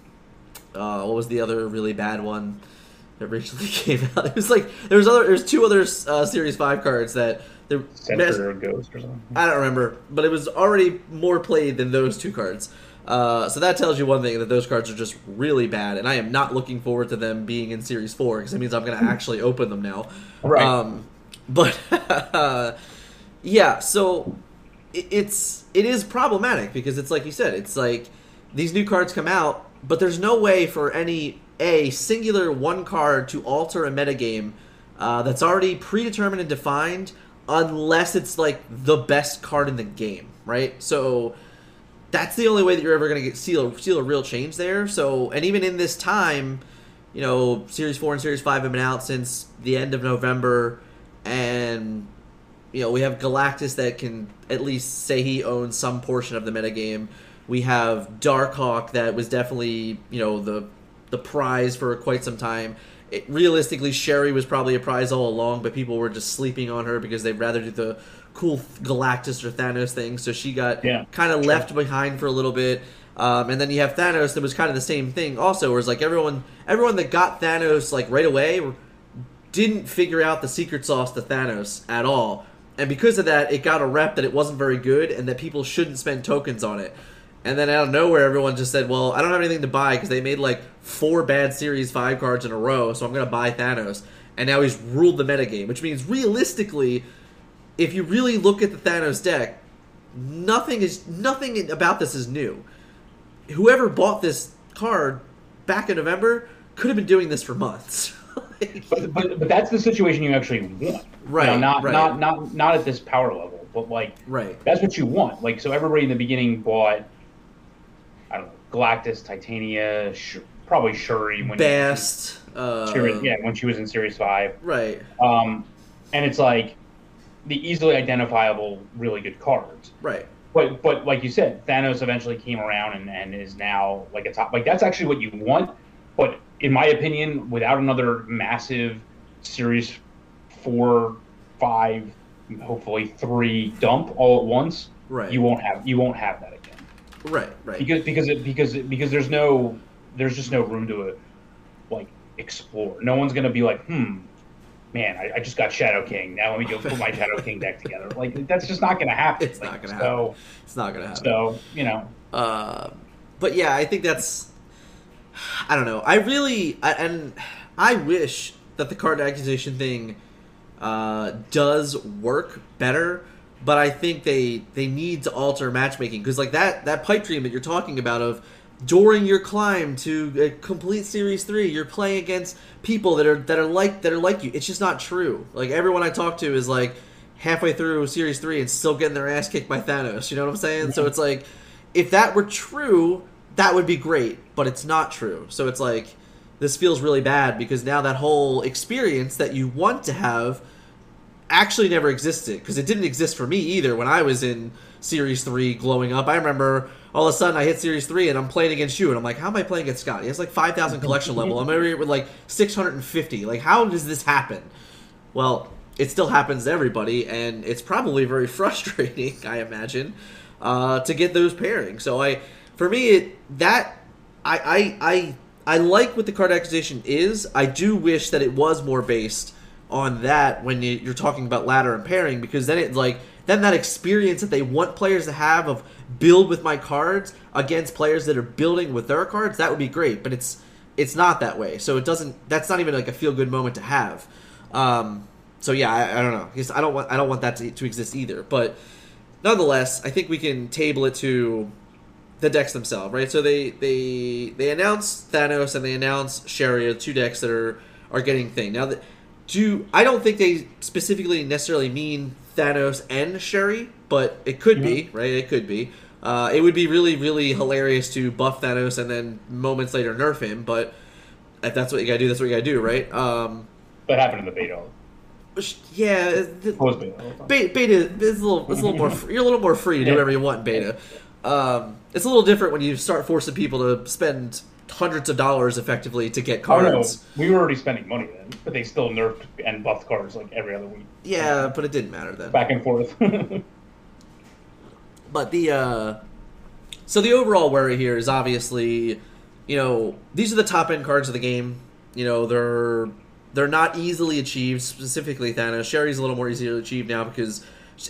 uh, what was the other really bad one that recently came out? It was like there was other there's two other uh, Series Five cards that the Center or Ghost or something. I don't remember, but it was already more played than those two cards. Uh, so that tells you one thing that those cards are just really bad, and I am not looking forward to them being in Series Four because it means I'm going to actually open them now. Right. Um, but yeah, so it's it is problematic because it's like you said, it's like these new cards come out, but there's no way for any a singular one card to alter a metagame uh, that's already predetermined and defined unless it's like the best card in the game, right? So that's the only way that you're ever going to get see a, a real change there. So, and even in this time, you know, Series 4 and Series 5 have been out since the end of November, and, you know, we have Galactus that can at least say he owns some portion of the metagame. We have Darkhawk that was definitely, you know, the the prize for quite some time. It, realistically, Shuri was probably a prize all along, but people were just sleeping on her because they'd rather do the cool Galactus or Thanos thing. So she got Yeah, kind of left behind for a little bit. Um, and then you have Thanos that was kind of the same thing also, where it's like everyone everyone that got Thanos like right away didn't figure out the secret sauce to Thanos at all. And because of that, it got a rep that it wasn't very good and that people shouldn't spend tokens on it. And then out of nowhere, everyone just said, "Well, I don't have anything to buy because they made like four bad Series Five cards in a row, so I'm going to buy Thanos." And now he's ruled the metagame, which means realistically, if you really look at the Thanos deck, nothing is nothing about this is new. Whoever bought this card back in November could have been doing this for months. But, but but that's the situation you actually want, Right, You know, not right. not not not at this power level, but like right. that's what you want. Like so, everybody in the beginning bought, I don't know, Galactus, Titania, Sh- probably Shuri when Bast. Uh, yeah, when she was in Series Five. Right. Um, and it's like the easily identifiable, really good cards. Right. But but like you said, Thanos eventually came around and, and is now like a top. Like that's actually what you want. But in my opinion, without another massive series four, five, hopefully three dump all at once, Right. you won't have you won't have that again Right. Right. because because it, because it, because there's no there's just no room to like explore. No one's gonna be like, hmm, man, I, I just got Shadow King. Now let me go put my Shadow King deck together. Like that's just not gonna happen. It's Like, not gonna so, It's not gonna happen. So you know, Uh, but yeah, I think that's. I don't know. I really I, and I wish that the card acquisition thing uh, does work better, but I think they they need to alter matchmaking because like that that pipe dream that you're talking about of during your climb to complete series three, you're playing against people that are that are like that are like you. It's just not true. Like everyone I talk to is like halfway through series three and still getting their ass kicked by Thanos. You know what I'm saying? So it's like if that were true, that would be great, but it's not true. So it's like this feels really bad because now that whole experience that you want to have actually never existed because it didn't exist for me either when I was in Series 3 glowing up. I remember all of a sudden I hit Series 3 and I'm playing against you and I'm like, how am I playing against Scott? He has like 5,000 collection level. I'm over here with like 650. Like, how does this happen? Well, it still happens to everybody and it's probably very frustrating, I imagine, uh, to get those pairings. So I, for me, it, that, I, I, I, I like what the card acquisition is. I do wish that it was more based on that when you, you're talking about ladder and pairing because then it like then that experience that they want players to have of build with my cards against players that are building with their cards that would be great but it's it's not that way so it doesn't that's not even like a feel good moment to have um, so yeah I, I don't know because I don't want I don't want that to, to exist either but nonetheless I think we can table it to the decks themselves, right? So they they they announce Thanos and they announce Shuri, two decks that are are getting thing. Now, that do I don't think they specifically necessarily mean Thanos and Shuri, but it could be, right? It could be. Uh, it would be really really hilarious to buff Thanos and then moments later nerf him, but if that's what you gotta do, that's what you gotta do, right? Um, that happened in the beta. yeah, the- beta. Beta is a little, it's a little more. You're a little more free to do whatever you want in beta. Um, it's a little different when you start forcing people to spend hundreds of dollars effectively to get Oh no, cards. we were already spending money then, but they still nerfed and buffed cards like every other week, Yeah, but it didn't matter then. back and forth. But the uh, so the overall worry here is obviously, you know, these are the top end cards of the game. You know, they're they're not easily achieved. Specifically, Thanos. Shuri's a little more easy to achieve now because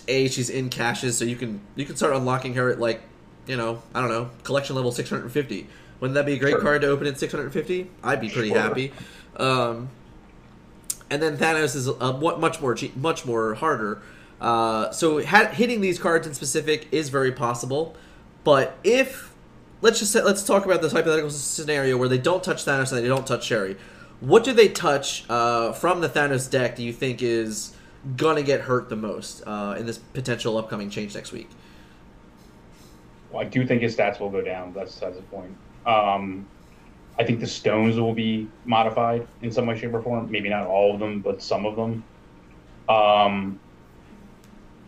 a she's in caches, so you can you can start unlocking her at like, you know, I don't know, collection level six hundred and fifty. Wouldn't that be a great Sure. card to open at six hundred and fifty? I'd be pretty Sure. happy. Um, and then Thanos is uh, much more much more harder. Uh, so ha- hitting these cards in specific is very possible, but if let's just say, let's talk about this hypothetical scenario where they don't touch Thanos and they don't touch Shuri, what do they touch uh, from the Thanos deck? Do you think is gonna get hurt the most uh, in this potential upcoming change next week? Well, I do think his stats will go down. That's that's the point. Um, I think the stones will be modified in some way, shape, or form. Maybe not all of them, but some of them. Um,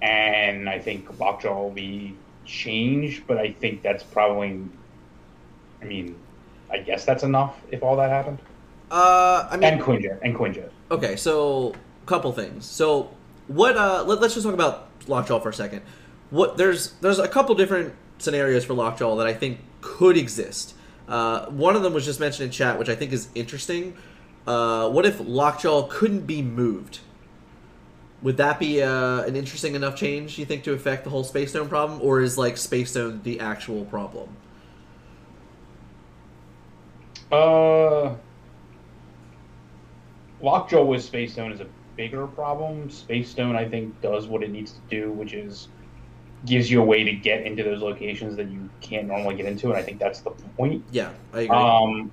and I think Lockjaw will be changed, but I think that's probably. I mean, I guess that's enough if all that happened. Uh, I mean, And Quinjet, and Quinjet. Okay, so couple things. So what? Uh, let, us just talk about Lockjaw for a second. What there's there's a couple different scenarios for Lockjaw that I think could exist. Uh, one of them was just mentioned in chat, which I think is interesting. Uh, what if Lockjaw couldn't be moved? Would that be uh, an interesting enough change, you think, to affect the whole Space Stone problem, or is like Space Stone the actual problem? Uh, Lockjaw with Space Stone is a bigger problem. Space Stone, I think, does what it needs to do, which is gives you a way to get into those locations that you can't normally get into, and I think that's the point. Yeah, I agree. Um,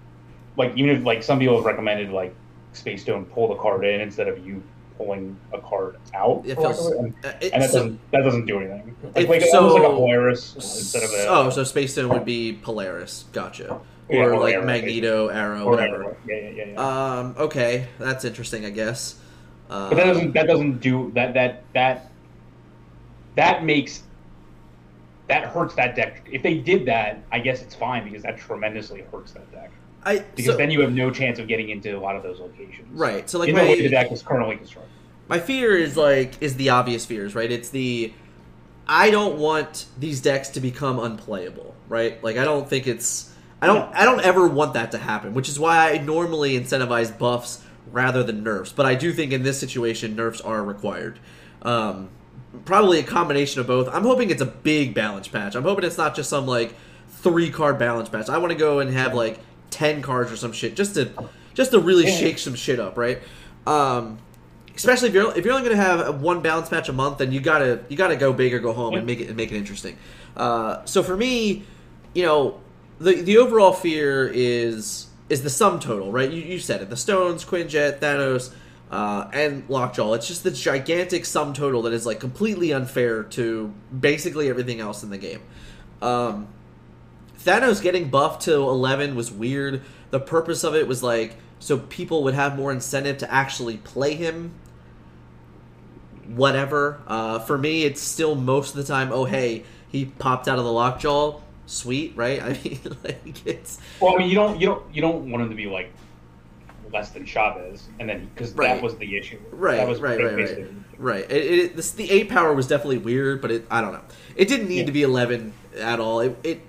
like even if like some people have recommended like Space Stone pull the card in instead of you pulling a card out, It feels- and, Uh, it- and that so- doesn't that doesn't do anything. Like, like so- almost like a Polaris instead of a oh, so Space Stone would be Polaris. Gotcha. Yeah, or or like Arrow, Magneto, Arrow, or whatever. whatever. Yeah, yeah, yeah. yeah. Um, okay, that's interesting, I guess. Uh, But that doesn't that doesn't do that that that that makes that hurts that deck. If they did that, I guess it's fine because that tremendously hurts that deck. I Because so, then you have no chance of getting into a lot of those locations. right. So like in the way the my, deck is currently constructed. my fear is like is the obvious fears, right? It's the I don't want these decks to become unplayable, right? Like I don't think it's I don't I don't ever want that to happen, which is why I normally incentivize buffs rather than nerfs. But I do think in this situation nerfs are required. Um, probably a combination of both. I'm hoping it's a big balance patch. I'm hoping it's not just some like three card balance patch. I want to go and have like ten cards or some shit just to just to really shake some shit up, right? Um, especially if you're if you're only going to have one balance patch a month, then you gotta you gotta go big or go home and make it and make it interesting. Uh, so for me, you know, the the overall fear is is the sum total, right? You, you said it: the Stones, Quinjet, Thanos, uh, and Lockjaw. It's just this gigantic sum total that is like completely unfair to basically everything else in the game. Um, Thanos getting buffed to 11 was weird. The purpose of it was like so people would have more incentive to actually play him. Whatever. Uh, for me, it's still most of the time. Oh, hey, he popped out of the lockjaw. Sweet, right? I mean, like it's Well, I mean, you don't you don't you don't want him to be like less than Chavez, and then because Right. that was the issue. Right, That was right, right, right. Right. It, it, this, the eight power was definitely weird, but it I don't know. It didn't need Yeah. to be eleven at all. It it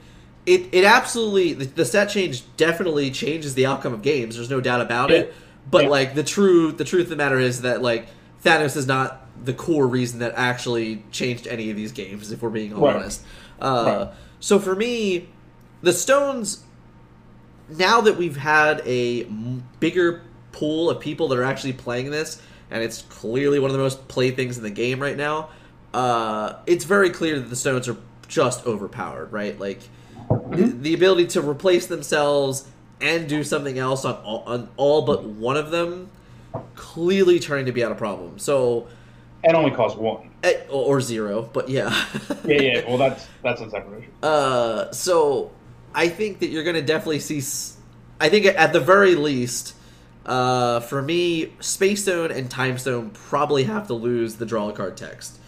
it, it absolutely the, the set change definitely changes the outcome of games. There's no doubt about Yeah. it. But Yeah. like the true the truth of the matter is that like Thanos is not the core reason that actually changed any of these games. If we're being Right. honest. Uh, Right. So for me, the Stones now that we've had a bigger pool of people that are actually playing this, and it's clearly one of the most played things in the game right now, uh, it's very clear that the Stones are just overpowered, right? Like the, the ability to replace themselves and do something else on all, on all but one of them, clearly turning to be out of problem. So, and only cost one. eh, or, or zero, but yeah. Yeah, yeah. Well, that's that's a separate issue. Uh, so I think that you're going to definitely see. I think at the very least, uh, for me, Space Stone and Time Stone probably have to lose the draw card text.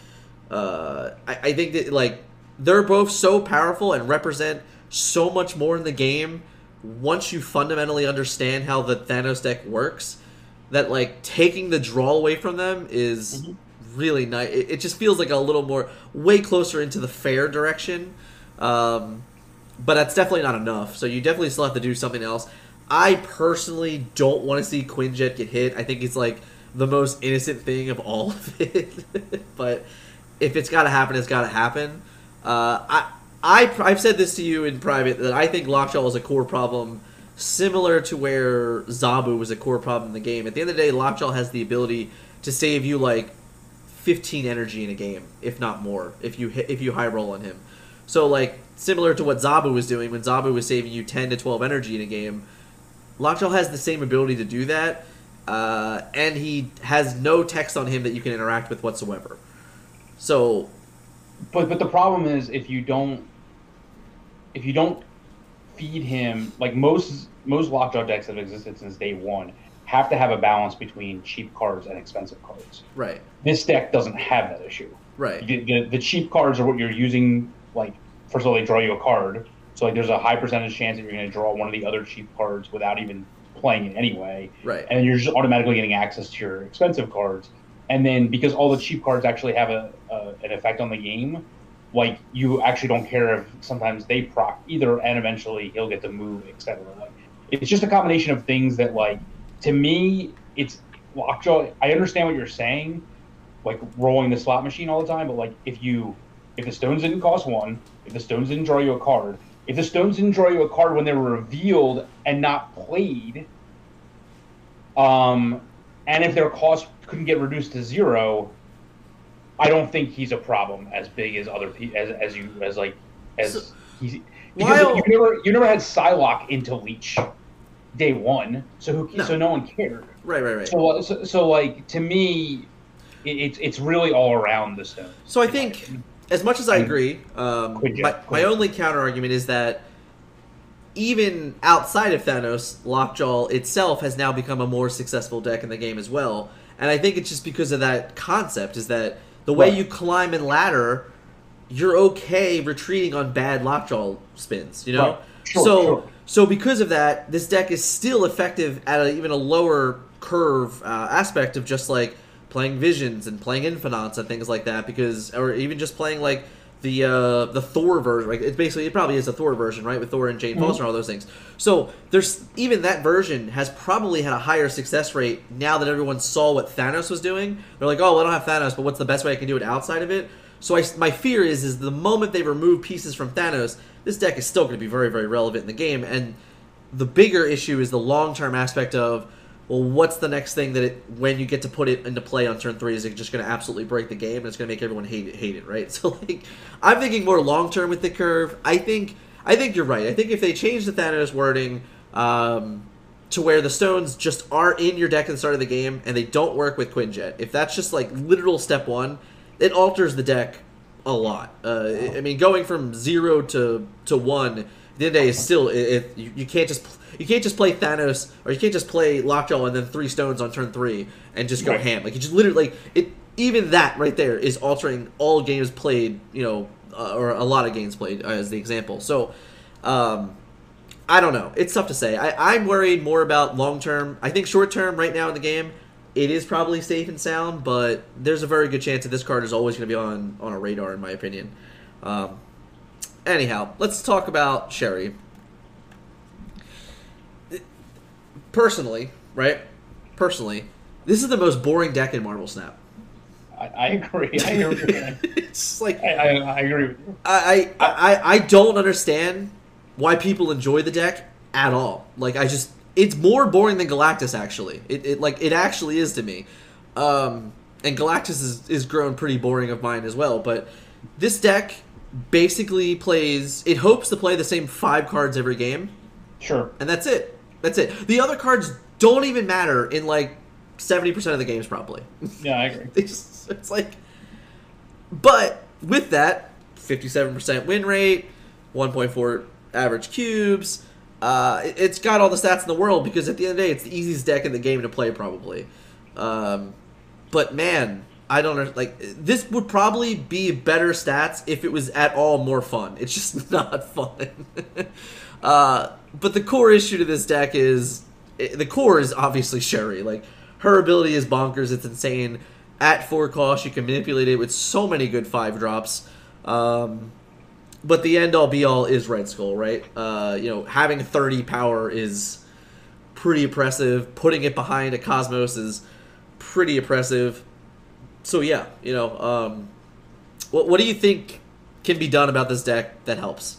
Uh, I, I think that like they're both so powerful and represent so much more in the game. Once you fundamentally understand how the Thanos deck works, that like taking the draw away from them is Mhm. really nice. It, it just feels like a little more, way closer into the fair direction. Um, but that's definitely not enough. So you definitely still have to do something else. I personally don't want to see Quinjet get hit. I think it's like the most innocent thing of all of it. but if it's got to happen, it's got to happen. Uh, I, I, I've said this to you in private that I think Lockjaw is a core problem, similar to where Zabu was a core problem in the game. At the end of the day, Lockjaw has the ability to save you like 15 energy in a game, if not more, if you hit, if you high roll on him. So like similar to what Zabu was doing when Zabu was saving you 10 to 12 energy in a game, Lockjaw has the same ability to do that, uh, and he has no text on him that you can interact with whatsoever. So But but the problem is if you don't if you don't feed him like most most lockjaw decks that have existed since day one have to have a balance between cheap cards and expensive cards. Right. This deck doesn't have that issue. Right. The, the, the cheap cards are what you're using. Like first of all, they draw you a card, so like there's a high percentage chance that you're going to draw one of the other cheap cards without even playing it anyway. Right. And then you're just automatically getting access to your expensive cards. And then because all the cheap cards actually have a, a an effect on the game, like you actually don't care if sometimes they proc either, and eventually he'll get to move, etc. Like it's just a combination of things that like to me it's lockjaw. I understand what you're saying, like rolling the slot machine all the time, but like if you if the stones didn't cost one, if the stones didn't draw you a card, if the stones didn't draw you a card when they were revealed and not played, um, and if their cost couldn't get reduced to zero, I don't think he's a problem as big as other people as as you as like as So- he's because While- you never you never had Psylocke into Leech day one, so who No. so no one cared. Right. Right. Right. So, so, so like to me, it, it's it's really all around the stone. So I think, as much as I agree, um, my, my only counter argument is that even outside of Thanos, Lockjaw itself has now become a more successful deck in the game as well. And I think it's just because of that concept is that the way Right. you climb and ladder, you're okay retreating on bad Lockjaw spins, you know? Right. Sure, so sure. so because of that, this deck is still effective at a, even a lower curve uh, aspect of just like playing visions and playing infinite and things like that. Because or even just playing like the uh, the Thor version. Like it's basically it probably is a Thor version, right? With Thor and Jane Foster and all those things. So there's even that version has probably had a higher success rate now that everyone saw what Thanos was doing. They're like, oh, well, I don't have Thanos, but what's the best way I can do it outside of it? So I, my fear is, is the moment they remove pieces from Thanos, this deck is still going to be very, very relevant in the game. And the bigger issue is the long term aspect of, well, what's the next thing that it, when you get to put it into play on turn three, is it just going to absolutely break the game and it's going to make everyone hate it, hate it, right? So like, I'm thinking more long term with the curve. I think, I think you're right. I think if they change the Thanos wording. Um, to where the stones just are in your deck at the start of the game and they don't work with Quinjet. If that's just like literal step one, it alters the deck a lot. Uh, I mean, going from zero to to one, the end of the day is still it, you, you can't just you can't just play Thanos or you can't just play Lockjaw and then three stones on turn three and just go Right. ham. Like you just literally like it. Even that right there is altering all games played. You know, uh, or a lot of games played uh, as the example. So. Um, I don't know. It's tough to say. I, I'm worried more about long term. I think short term, right now in the game, it is probably safe and sound, but there's a very good chance that this card is always going to be on on a radar, in my opinion. Um, anyhow, let's talk about Shuri. Personally, right? Personally, this is the most boring deck in Marvel Snap. I, I agree. I hear what you're saying. it's like I, I, I agree with you. I, I, I, I don't understand why people enjoy the deck at all. Like I just it's more boring than Galactus actually. It, it like it actually is to me. Um and Galactus is, is grown pretty boring of mine as well, but this deck basically plays it hopes to play the same five cards every game, Sure. and that's it. That's it. The other cards don't even matter in like seventy percent of the games probably. Yeah, I agree. Just, it's like, but with that, fifty-seven percent win rate, one point four average cubes. Uh, it, it's got all the stats in the world because at the end of the day, it's the easiest deck in the game to play probably. Um, but man, I don't. Like this would probably be better stats if it was at all more fun. It's just not fun. uh, but the core issue to this deck is the core is obviously Shuri. Like her ability is bonkers. It's insane. At four cost, you can manipulate it with so many good five drops. Um, but the end all be all is Red Skull, right? Uh, you know, having 30 power is pretty impressive. Putting it behind a Cosmos is pretty impressive. So yeah, you know, um, what what do you think can be done about this deck that helps?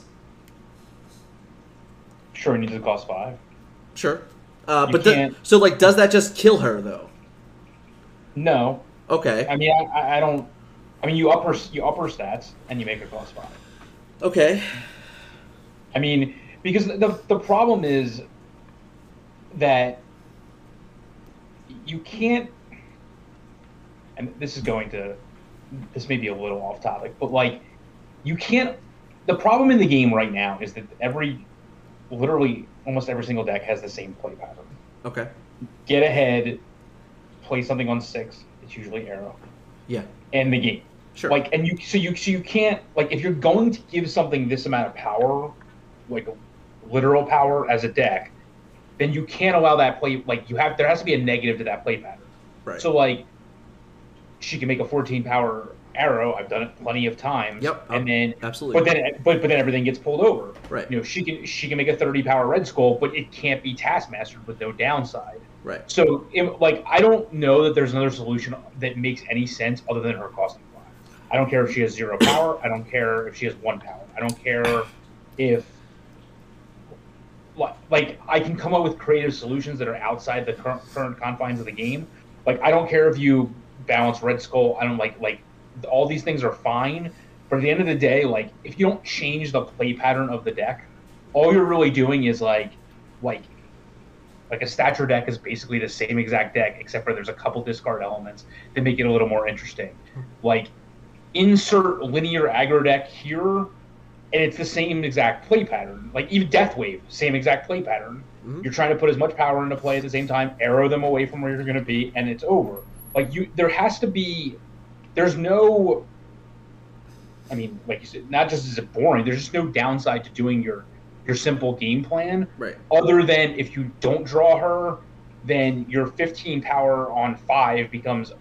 Sure, it needs to cost five. Sure, uh, but the, so like, does that just kill her though? No, Okay, I mean I- I, don't. I mean you upper you upper stats and you make it cost five. okay, I mean because the the problem is that you can't. And this is going to this may be a little off topic, but like you can't. The problem in the game right now is that every literally almost every single deck has the same play pattern. Okay. Get ahead, play something on six. It's usually arrow. Yeah. End the game. Sure. Like, and you so you so you can't like if you're going to give something this amount of power, like literal power as a deck, then you can't allow that play. Like you have there has to be a negative to that play pattern. right. So like, she can make a 14 power arrow. I've done it plenty of times. Yep. And oh, then, Absolutely. but then, but but then everything gets pulled over. right. You know, she can she can make a 30 power red skull, but it can't be taskmastered with no downside. Right. So, it, like, I don't know that there's another solution that makes any sense other than her costing five. I don't care if she has zero power. I don't care if she has one power. I don't care if, like, like I can come up with creative solutions that are outside the current, current confines of the game. Like, I don't care if you balance Red Skull. I don't like like all these things are fine. But at the end of the day, like, if you don't change the play pattern of the deck, all you're really doing is like, like like a stature deck is basically the same exact deck except for there's a couple discard elements that make it a little more interesting like insert linear aggro deck here and it's the same exact play pattern like even death wave same exact play pattern Mhm. you're trying to put as much power into play at the same time arrow them away from where you're going to be and it's over like you there has to be there's no i mean like you said not just is it boring there's just no downside to doing your your simple game plan Right. other than if you don't draw her, then your 15 power on five becomes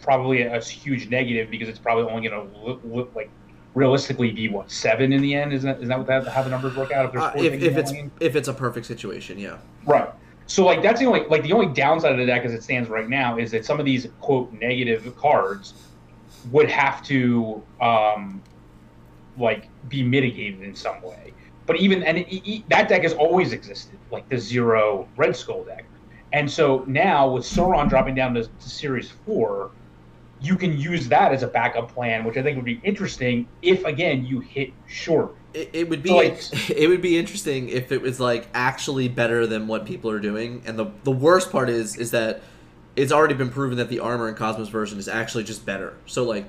probably a, a huge negative because it's probably only going to look, look like realistically be what seven in the end. Isn't that, is that what that, how the numbers work out? If there's Uh, if, if it's if it's a perfect situation, yeah. right. So like that's the only like the only downside of the deck as it stands right now is that some of these quote negative cards would have to um like be mitigated in some way. But even and it, it, that deck has always existed, like the zero Red Skull deck. And so now with Sauron dropping down to, to Series Four, you can use that as a backup plan, which I think would be interesting if again you hit short. It, it would be So, like- it would be interesting if it was like actually better than what people are doing. And the the worst part is is that it's already been proven that the armor and Cosmos version is actually just better. So like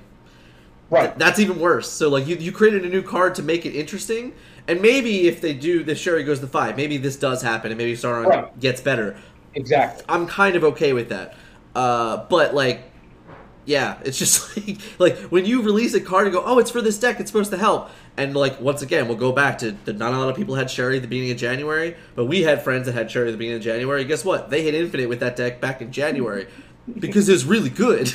Right. that's even worse. So like you you created a new card to make it interesting, and maybe if they do this, Shuri goes to five. Maybe this does happen, and maybe Sauron Right. gets better. Exactly. I'm kind of okay with that. Uh, but like, yeah, it's just like like when you release a card and go, oh, it's for this deck, it's supposed to help. And like once again, we'll go back to the, not a lot of people had Shuri at the beginning of January, but we had friends that had Shuri at the beginning of January. Guess what? They hit Infinite with that deck back in January because it was really good.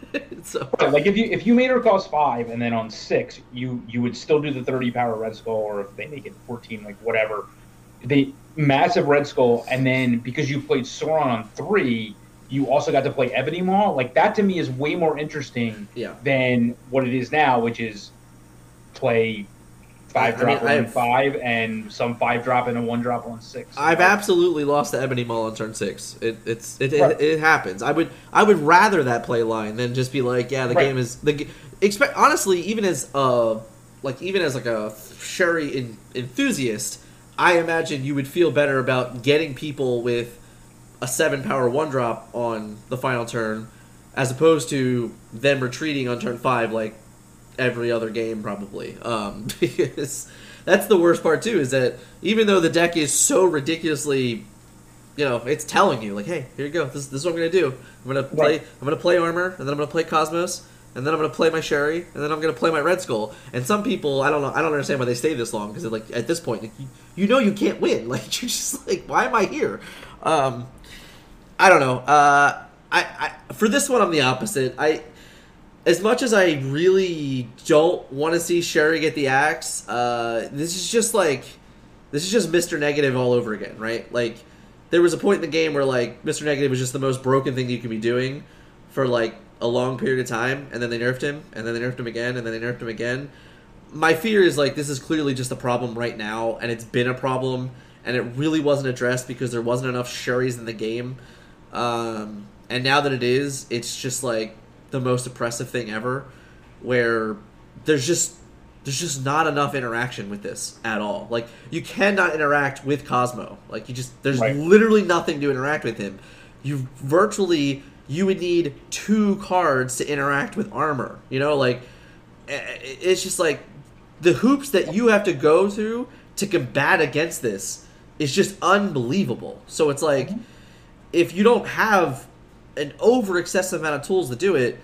so Right, like if you if you made her cost five and then on six you you would still do the thirty power red skull or if they make it fourteen like whatever, the massive red skull and then because you played Sauron on three, you also got to play Ebony Maw. Like that to me is way more interesting yeah, than what it is now, which is play five I mean, drop on I've- five and some five drop and a one drop on six. I've absolutely lost to Ebony Maw on turn six. It, it's it, it, Right. it happens. I would I would rather that play line than just be like, yeah, the Right. game is the expect honestly even as uh like even as like a Shuri in, enthusiast, I imagine you would feel better about getting people with a seven power one drop on the final turn, as opposed to them retreating on turn five like every other game probably. Um, because that's the worst part too is that even though the deck is so ridiculously, you know, it's telling you like, hey, here you go. This, this is what I'm gonna do. I'm gonna play. Right. I'm gonna play armor, and then I'm gonna play Cosmos. And then I'm gonna play my Shuri, and then I'm gonna play my Red Skull. And some people, I don't know, I don't understand why they stay this long because like at this point, like, you, you know you can't win. Like you're just like, why am I here? Um, I don't know. Uh, I, I for this one, I'm the opposite. I as much as I really don't want to see Shuri get the axe, uh, this is just like this is just Mr. Negative all over again, right? Like there was a point in the game where like Mr. Negative was just the most broken thing you could be doing for like a long period of time, and then they nerfed him, and then they nerfed him again, and then they nerfed him again. My fear is like this is clearly just a problem right now, and it's been a problem, and it really wasn't addressed because there wasn't enough Shuris in the game. Um, and now that it is, it's just like the most oppressive thing ever, where there's just there's just not enough interaction with this at all. Like you cannot interact with Cosmo. Like you just there's Right. literally nothing to interact with him. You virtually you would need two cards to interact with armor. You know, like eh, it's just like the hoops that you have to go through to combat against this is just unbelievable. So it's like if you don't have an over excessive amount of tools to do it,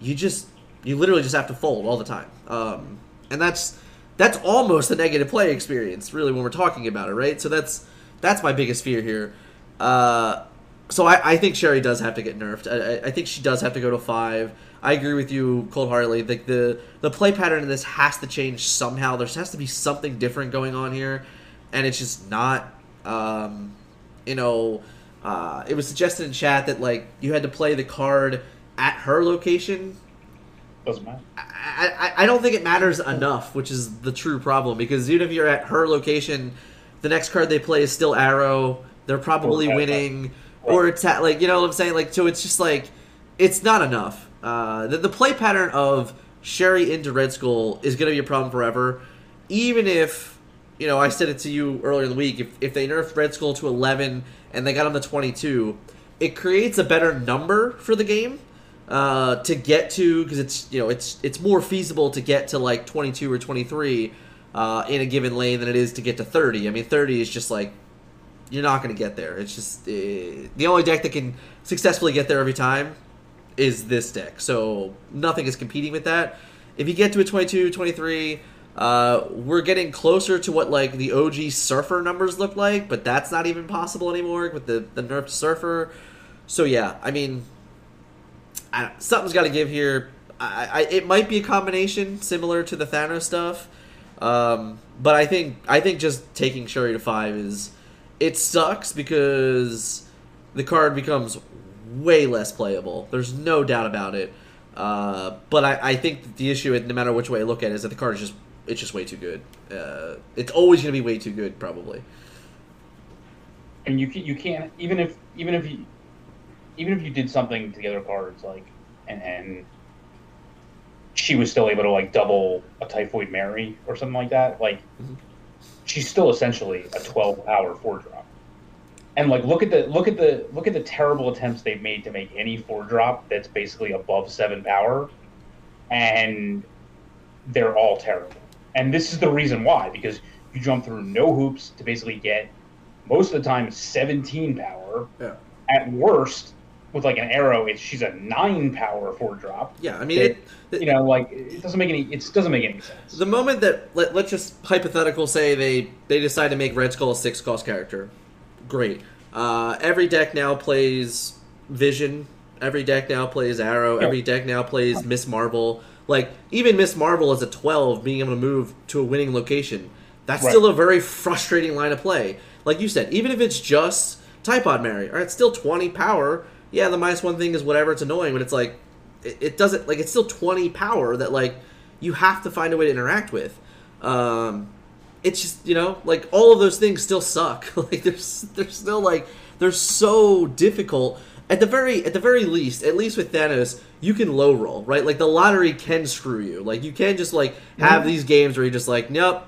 you just you literally just have to fold all the time. Um, and that's that's almost a negative play experience, really, when we're talking about it, right? So that's that's my biggest fear here. Uh, so I, I think Shuri does have to get nerfed. I, I think she does have to go to five. I agree with you, cold heartedly. The, the the play pattern in this has to change somehow. There has to be something different going on here, and it's just not. Um, you know, uh, it was suggested in chat that like you had to play the card at her location. Doesn't matter. I, I, I don't think it matters enough, which is the true problem. Because even if you're at her location, the next card they play is still Arrow. They're probably Or- winning, or it's at, like you know what I'm saying. Like so, it's just like it's not enough. Uh, the, the play pattern of Shuri into Red Skull is going to be a problem forever. Even if you know, I said it to you earlier in the week. If if they nerf Red Skull to 11 and they got him to 22, it creates a better number for the game uh, to get to because it's you know it's it's more feasible to get to like 22 or 23 uh, in a given lane than it is to get to 30. I mean, 30 is just like you're not going to get there. It's just uh, the only deck that can successfully get there every time is this deck. So nothing is competing with that. If you get to a 22, 23, uh, we're getting closer to what like the OG Surfer numbers look like, but that's not even possible anymore with the the nerfed Surfer. So yeah, I mean, I, something's got to give here. I, I, it might be a combination similar to the Thanos stuff, um, but I think I think just taking Shuri to five is it sucks because the card becomes way less playable. There's no doubt about it. Uh, but I, I think the issue, no matter which way I look at it, is that the card is just it's just way too good. Uh, it's always going to be way too good, probably. and you can, you can't even if even if you even if you did something to the other cards like and and she was still able to like double a typhoid Mary or something like that like Mhm. she's still essentially a 12 power four drop and like look at the look at the look at the terrible attempts they've made to make any four drop that's basically above seven power and they're all terrible and this is the reason why because you jump through no hoops to basically get most of the time 17 power Yeah. at worst with like an arrow it's she's a 9 power four drop Yeah, I mean, it, you know like it doesn't make any it doesn't make any sense the moment that let, let's just hypothetical say they they decide to make Red Skull a six cost character, great. Uh, every deck now plays Vision. Every deck now plays Arrow. Every deck now plays Miss Marvel. Like even Miss Marvel as a twelve, being able to move to a winning location, that's Right. still a very frustrating line of play. Like you said, even if it's just Typhoid Mary, right, it's still twenty power. Yeah, the minus one thing is whatever. It's annoying, but it's like it, it doesn't like it's still 20 power that like you have to find a way to interact with um it's just you know like all of those things still suck like there's they're still like they're so difficult at the very at the very least at least with thanos you can low roll right? Like the lottery can screw you. Like you can just like have these games where you're just like nope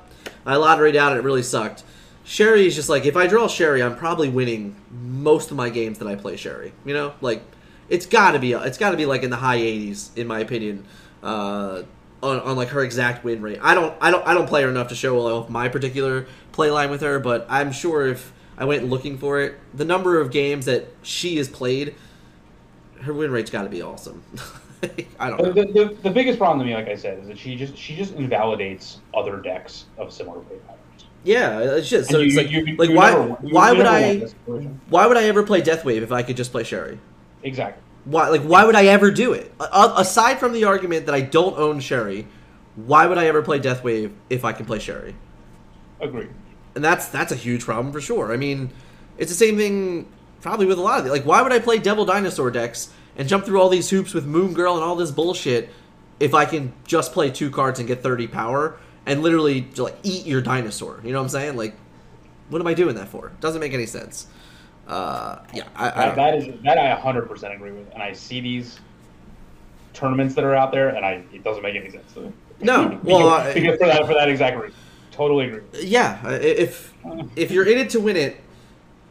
i lotteried out it really sucked. Shuri is just like if i draw Shuri i'm probably winning most of my games that i play Shuri you know? Like it's got to be it's got to be like in the high 80s in my opinion uh, on, on like her exact win rate. I don't i don't i don't play her enough to show off my particular play line with her but i'm sure if i went looking for it. The number of games that she has played her win rate's got to be awesome. I don't the, know. the, the, biggest problem to me like i said is that she just she just invalidates other decks of similar play patterns. Yeah it's just so And it's you- like you- you like never- why you why would i why would i ever play deathwave if i could just play Shuri? Exactly. Why like why would I ever do it? A- aside from the argument that I don't own Shuri, why would I ever play Deathwave if I can play Shuri? agreed And that's that's a huge problem for sure. I mean, it's the same thing probably with a lot of it. Like why would I play Devil Dinosaur decks and jump through all these hoops with Moon Girl and all this bullshit if I can just play two cards and get 30 power and literally just, like eat your dinosaur. You know what I'm saying? Like what am I doing that for? Doesn't make any sense. Uh, yeah, I, I that, is that I 100% agree with, and I see these tournaments that are out there, and I it doesn't make any sense. No, because, well, I- because for that for that exact reason, totally agree. yeah if if you're in it to win it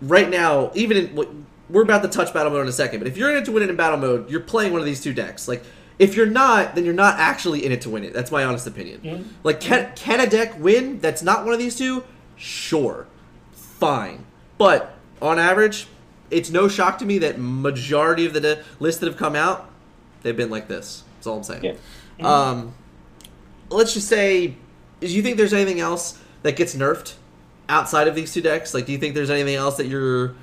right now even in we're about to touch battle mode in a second but if you're in it to win it in battle mode you're playing one of these two decks like if you're not then you're not actually in it to win it that's my honest opinion Mhm. like can, can a deck win that's not one of these two Sure, fine, but on average, it's no shock to me that majority of the de- lists that have come out, they've been like this. That's all I'm saying. Yeah. Um, let's just say, do you think there's anything else that gets nerfed outside of these two decks? Like, do you think there's anything else that you're?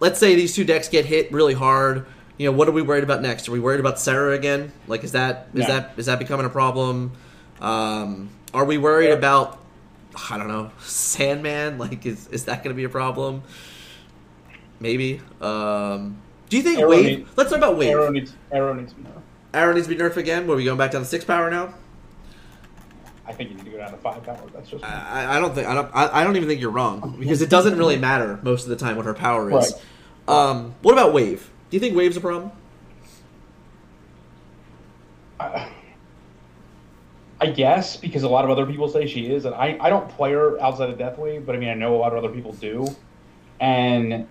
Let's say these two decks get hit really hard. You know, what are we worried about next? Are we worried about Sera again? Like, is that is No. that is that becoming a problem? Um, are we worried Yeah. about? I don't know, Sandman. Like, is is that going to be a problem? Maybe. Um, do you think Arrow Wave? need- let's talk about Wave. Arrow Arrow, needs Arrow needs more. needs to be nerfed again. Are we going back down to six power now? I think you need to go down to five power. That's just I, I don't think I don't I, I don't even think you're wrong because it doesn't really matter most of the time what her power is. Right. Um, what about wave? Do you think wave's a problem? I, I guess because a lot of other people say she is, and I, I don't play her outside of Deathwave, but I mean I know a lot of other people do, and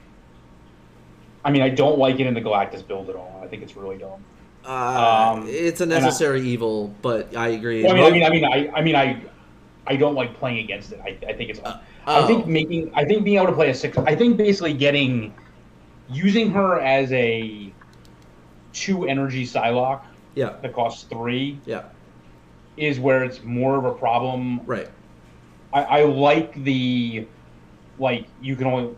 I mean I don't like it in the Galactus build at all. I think it's really dumb. Uh, Um, it's a and I- necessary evil, but I agree. Well, I mean, I mean, I mean, I, I mean, I, I don't like playing against it. I, I think it's. I oh. think making, I think being able to play a six. I think basically getting, using her as a two energy Psylocke yeah, that costs three yeah, is where it's more of a problem. right. I, I like the, like you can only,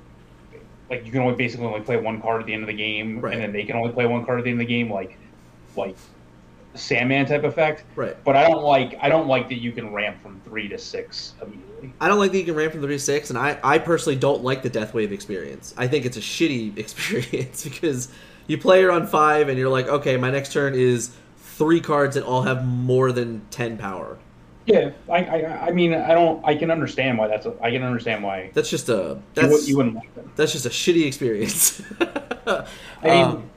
like you can only basically only play one card at the end of the game, Right. and then they can only play one card at the end of the game, like, like, Sandman type effect. Right. But I don't like I don't like that you can ramp from three to six immediately. I don't like that you can ramp from three to six, and I, I personally don't like the Death Wave experience. I think it's a shitty experience because you play her on five, and you're like, okay, my next turn is three cards that all have more than ten power. Yeah, I, I I mean I don't I can understand why that's a, I can understand why That's just a you, that's you wouldn't like them. that's just a shitty experience. I mean, Um,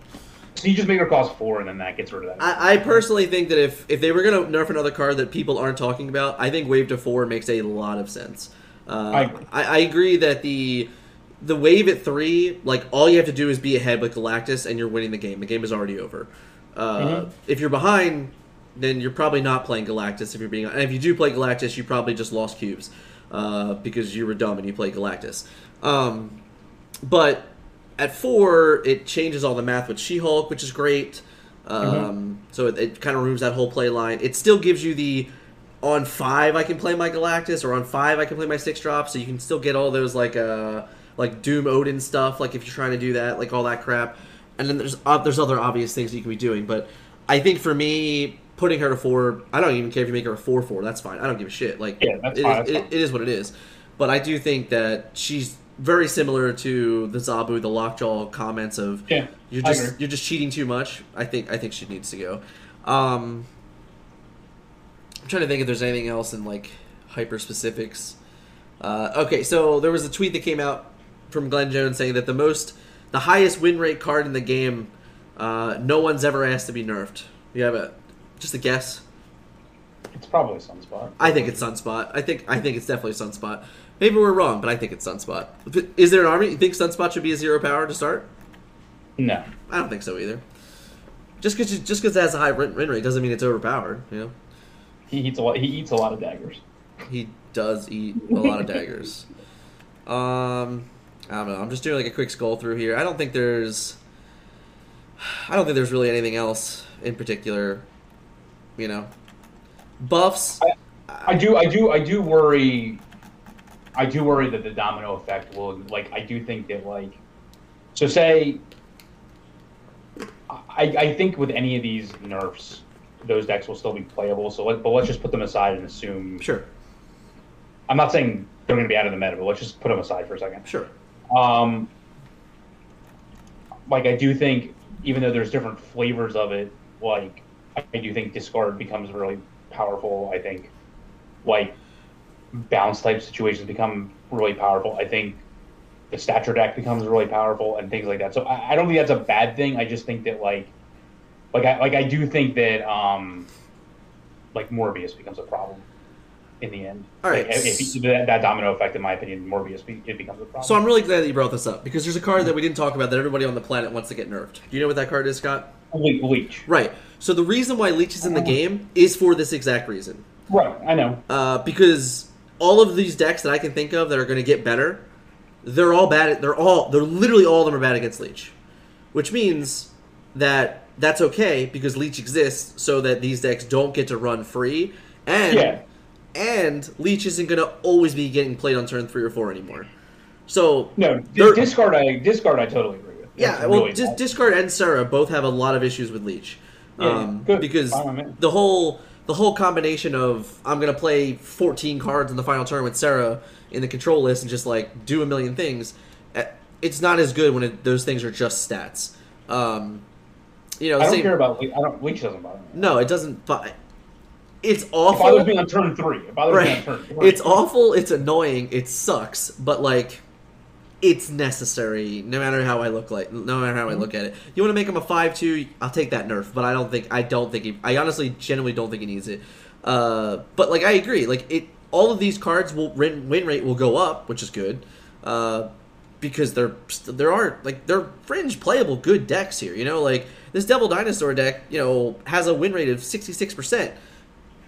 so you just make her cost four and then that gets rid of that. I, I personally think that if if they were gonna nerf another card that people aren't talking about, I think wave to four makes a lot of sense. Uh, I agree. I, I agree that the the wave at three, like all you have to do is be ahead with Galactus, and you're winning the game. The game is already over. Uh, Mhm. If you're behind, then you're probably not playing Galactus. If you're being, and if you do play Galactus, you probably just lost cubes uh, because you were dumb and you played Galactus. Um, but at four, it changes all the math with She-Hulk, which is great. Um, So it, it kind of removes that whole play line. It still gives you the on five I can play my Galactus, or on five I can play my six drop, so you can still get all those like uh like Doom Odin stuff, like if you're trying to do that, like all that crap. And then there's uh, there's other obvious things that you can be doing, but I think for me, putting her to four, I don't even care if you make her a four four. That's fine. I don't give a shit. Like Yeah, that's it fine, is- it- fine. it is what it is. But I do think that she's very similar to the Zabu, the Lockjaw comments of Yeah, you're just you're just cheating too much. I think I think she needs to go. Um, I'm trying to think if there's anything else in like hyper specifics. Uh, okay, so there was a tweet that came out from Glenn Jones saying that the most, the highest win rate card in the game, uh, no one's ever asked to be nerfed. You have a just a guess. it's probably Sunspot. I think it's Sunspot. I think I think it's definitely Sunspot. Maybe we're wrong, but I think it's Sunspot. Is there an army? You think Sunspot should be a zero power to start? no. I don't think so either. Just because just because it has a high win rate doesn't mean it's overpowered. You know, He eats a lot. He eats a lot of daggers. he does eat a lot of daggers. Um, I don't know. I'm just doing like a quick scroll through here. I don't think there's, I don't think there's really anything else in particular. You know, buffs. I do, I do, I do worry. I do worry that the domino effect will, like, I do think that, like, so say, I, I think with any of these nerfs, those decks will still be playable. So, let, but let's just put them aside and assume. Sure, I'm not saying they're going to be out of the meta, but let's just put them aside for a second. sure. Um, like I do think, even though there's different flavors of it, like I do think discard becomes really powerful. I think like bounce type situations become really powerful. I think the stature deck becomes really powerful and things like that. So I, I don't think that's a bad thing. I just think that like like I like I do think that um like Morbius becomes a problem in the end. All right. Like, if, if that, that domino effect, in my opinion, Morbius be, it becomes a problem. So I'm really glad that you brought this up because there's a card that we didn't talk about that everybody on the planet wants to get nerfed. Do you know what that card is, Scott? Le- Leech. Right. So the reason why Leech is in the game is for this exact reason. Right, I know. Uh, because all of these decks that I can think of that are going to get better, they're all bad. They're all they're literally all of them are bad against Leech, which means that that's okay because Leech exists so that these decks don't get to run free, and Yeah. and Leech isn't going to always be getting played on turn three or four anymore. So No, di- discard. I discard. I totally agree with. yeah, well, really dis- discard and Sera both have a lot of issues with Leech, Yeah, um, good. because Fine the whole the whole combination of I'm gonna play 14 cards in the final turn with Sera in the control list and just like do a million things. eh, It's not as good when it, those things are just stats. Um, you know, I don't same- care about. I don't. Leech doesn't bother me. no, it doesn't. bu- It's awful. It bothers me on turn three. It bothers me on turn three. It's awful. It's annoying. It sucks. But like, it's necessary. No matter how I look like, no matter how I look at it. You want to make him a five two? I'll take that nerf. But I don't think. I don't think. He, I honestly, genuinely don't think he needs it. Uh, but like, I agree. Like it. All of these cards will win, win rate will go up, which is good. Uh, because there there are like they're fringe playable good decks here. You know, like this Devil Dinosaur deck, you know, has a win rate of sixty six percent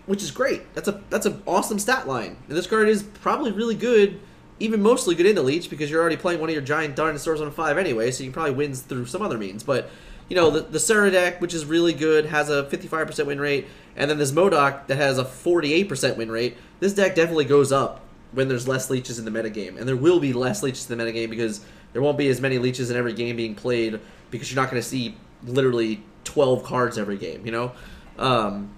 which is great. That's a that's an awesome stat line. And this card is probably really good, even mostly good into Leech because you're already playing one of your giant dinosaurs on a five anyway, so you probably wins through some other means. But you know the the Sera deck, which is really good, has a 55% win rate, and then this MODOK that has a 48% win rate. This deck definitely goes up when there's less leeches in the metagame, and there will be less leeches in the metagame because there won't be as many leeches in every game being played because you're not going to see literally 12 cards every game. You know. Um,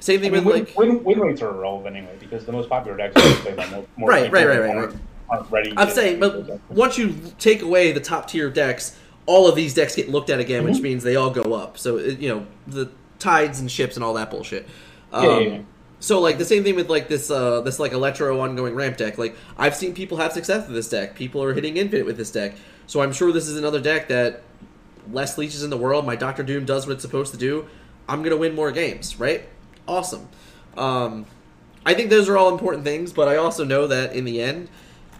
same I thing mean, with win, like win, win rates are irrelevant anyway because the most popular decks are played by more, more Right, right, right, right, right. Aren't ready. I'm saying, but once you take away the top tier decks, all of these decks get looked at again, which Mhm. means they all go up. So it, you know the tides and ships and all that bullshit. Um, Yeah, yeah, yeah. So like the same thing with like this uh, this like Electro ongoing ramp deck. Like I've seen people have success with this deck. People are hitting infinite with this deck. So I'm sure this is another deck that less leeches in the world. My Doctor Doom does what it's supposed to do. I'm gonna win more games, right? Awesome. Um, I think those are all important things, but I also know that in the end,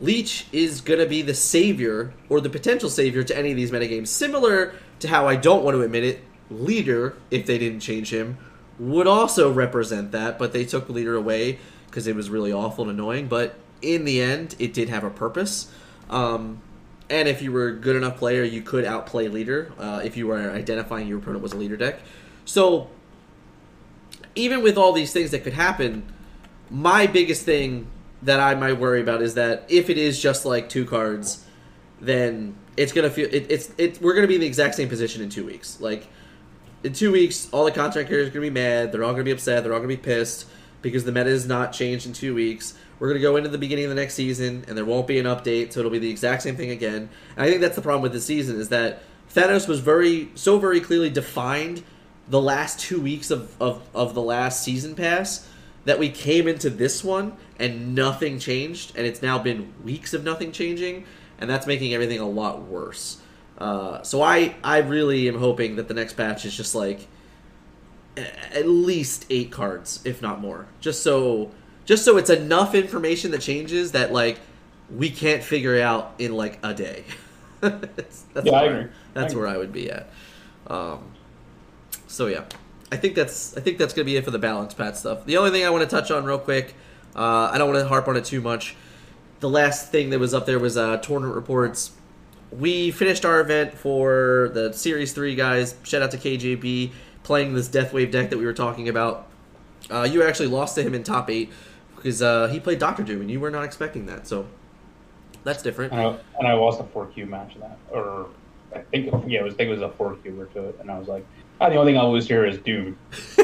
Leech is going to be the savior or the potential savior to any of these metagames. Similar to how I don't want to admit it, Leader, if they didn't change him, would also represent that, but they took Leader away because it was really awful and annoying. But in the end, it did have a purpose. Um, and if you were a good enough player, you could outplay Leader uh, if you were identifying your opponent was a Leader deck. So even with all these things that could happen, my biggest thing that I might worry about is that if it is just like two cards, then it's gonna feel it, it's it we're gonna be in the exact same position in two weeks. Like in two weeks, all the content creators are gonna be mad. They're all gonna be upset. They're all gonna be pissed because the meta is not changed in two weeks. We're gonna go into the beginning of the next season, and there won't be an update, so it'll be the exact same thing again. And I think that's the problem with this season is that Thanos was very so very clearly defined the last two weeks of, of, of the last season pass that we came into this one and nothing changed, and it's now been weeks of nothing changing, and that's making everything a lot worse. Uh, so I I really am hoping that the next patch is just like a- at least eight cards, if not more, just so just so it's enough information that changes that like we can't figure out in like a day. that's, that's Yeah, I where, agree. That's I where I would be at. Um, so yeah, I think that's I think that's gonna be it for the balance pat stuff. The only thing I want to touch on real quick, uh, I don't want to harp on it too much. The last thing that was up there was uh, tournament reports. We finished our event for the Series Three guys. Shout out to KJB playing this Deathwave deck that we were talking about. Uh, you actually lost to him in top eight because uh, he played Doctor Doom and you were not expecting that. So that's different. And I, and I lost a four Q match in that, or I think yeah, it was I think it was a four Q to it, and I was like, ah, the only thing I'll lose here is Doom.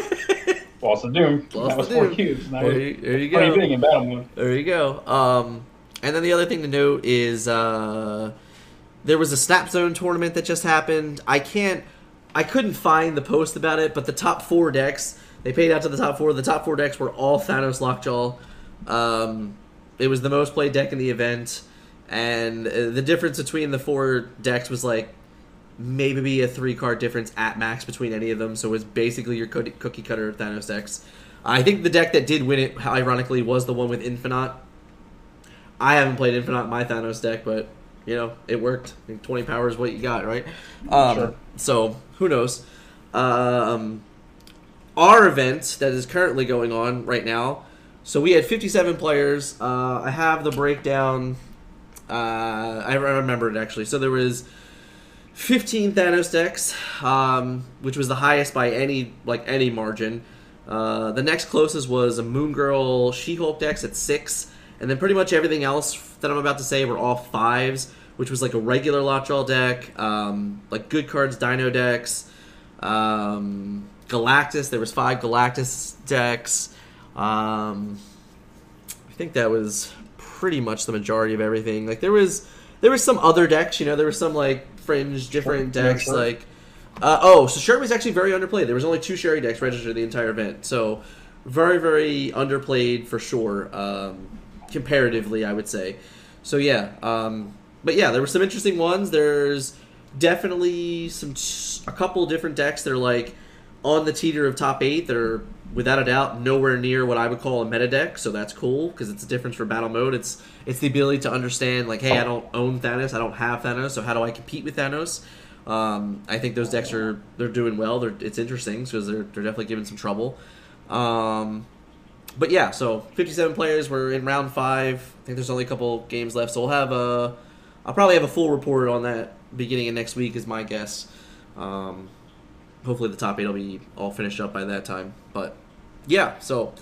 lost the Doom. Lost that was the four Doom. cubes. And that There was you, there you funny go. thing in battle mode. There you go. Um, and then the other thing to note is uh, there was a Snap Zone tournament that just happened. I can't, I couldn't find the post about it, but the top four decks they paid out to the top four. The top four decks were all Thanos Lockjaw. Um, it was the most played deck in the event, and uh, the difference between the four decks was like maybe be a three card difference at max between any of them. So it's basically your cookie cutter Thanos decks. I think the deck that did win it, ironically, was the one with Infinite. I haven't played Infinite in my Thanos deck, but you know it worked. I think Twenty power is what you got, right? Um, Sure. So who knows? Um, our event that is currently going on right now So we had 57 players. Uh, I have the breakdown. Uh, I remember it actually. So there was 15 Thanos decks, um, which was the highest by any like any margin. Uh, the next closest was a Moon Girl She-Hulk decks at six, and then pretty much everything else that I'm about to say were all fives, which was like a regular Lockjaw deck, um, like good cards Dino decks, um, Galactus. There was five Galactus decks. Um, I think that was pretty much the majority of everything. Like there was there was some other decks, you know, there was some like fringe different Yeah, decks sure. like uh, oh, so Shuri was actually very underplayed. There was only two Shuri decks registered the entire event, so very, very underplayed for sure, um, comparatively, I would say. So yeah, um, but yeah, there were some interesting ones. There's definitely some a couple different decks that are like on the teeter of top eight. that are without a doubt nowhere near what I would call a meta deck. So that's cool because it's a difference for battle mode. It's it's the ability to understand like, hey, I don't own Thanos, I don't have Thanos, so how do I compete with Thanos? Um, I think those decks are they're doing well. They're, it's interesting because they're they're definitely giving some trouble. Um, but yeah, so 57 players. We're in round five. I think there's only a couple games left, so we'll have a. I'll probably have a full report on that beginning of next week, is my guess. Um, hopefully, the top eight will be all finished up by that time. But yeah, so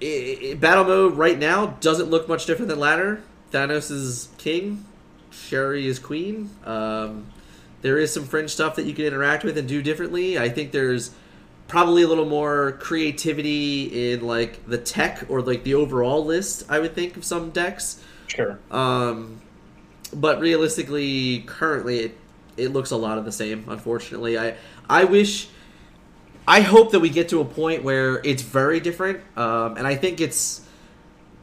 i i battle mode right now doesn't look much different than ladder. Thanos is king, Shuri is queen. Um, there is some fringe stuff that you can interact with and do differently. I think there's probably a little more creativity in like the tech or like the overall list. I would think of some decks. Sure. Um, but realistically, currently it, it looks a lot of the same. Unfortunately, I I wish, I hope that we get to a point where it's very different. Um, and I think it's,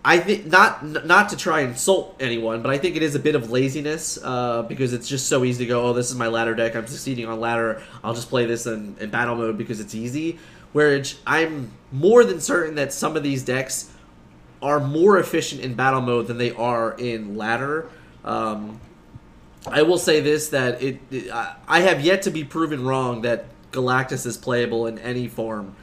I think not not to try and insult anyone, but I think it is a bit of laziness uh, because it's just so easy to go. Oh, this is my ladder deck. I'm succeeding on ladder. I'll just play this in, in battle mode because it's easy. Whereas I'm more than certain that some of these decks are more efficient in battle mode than they are in ladder. Um, I will say this that it, it I have yet to be proven wrong that Galactus is playable in any form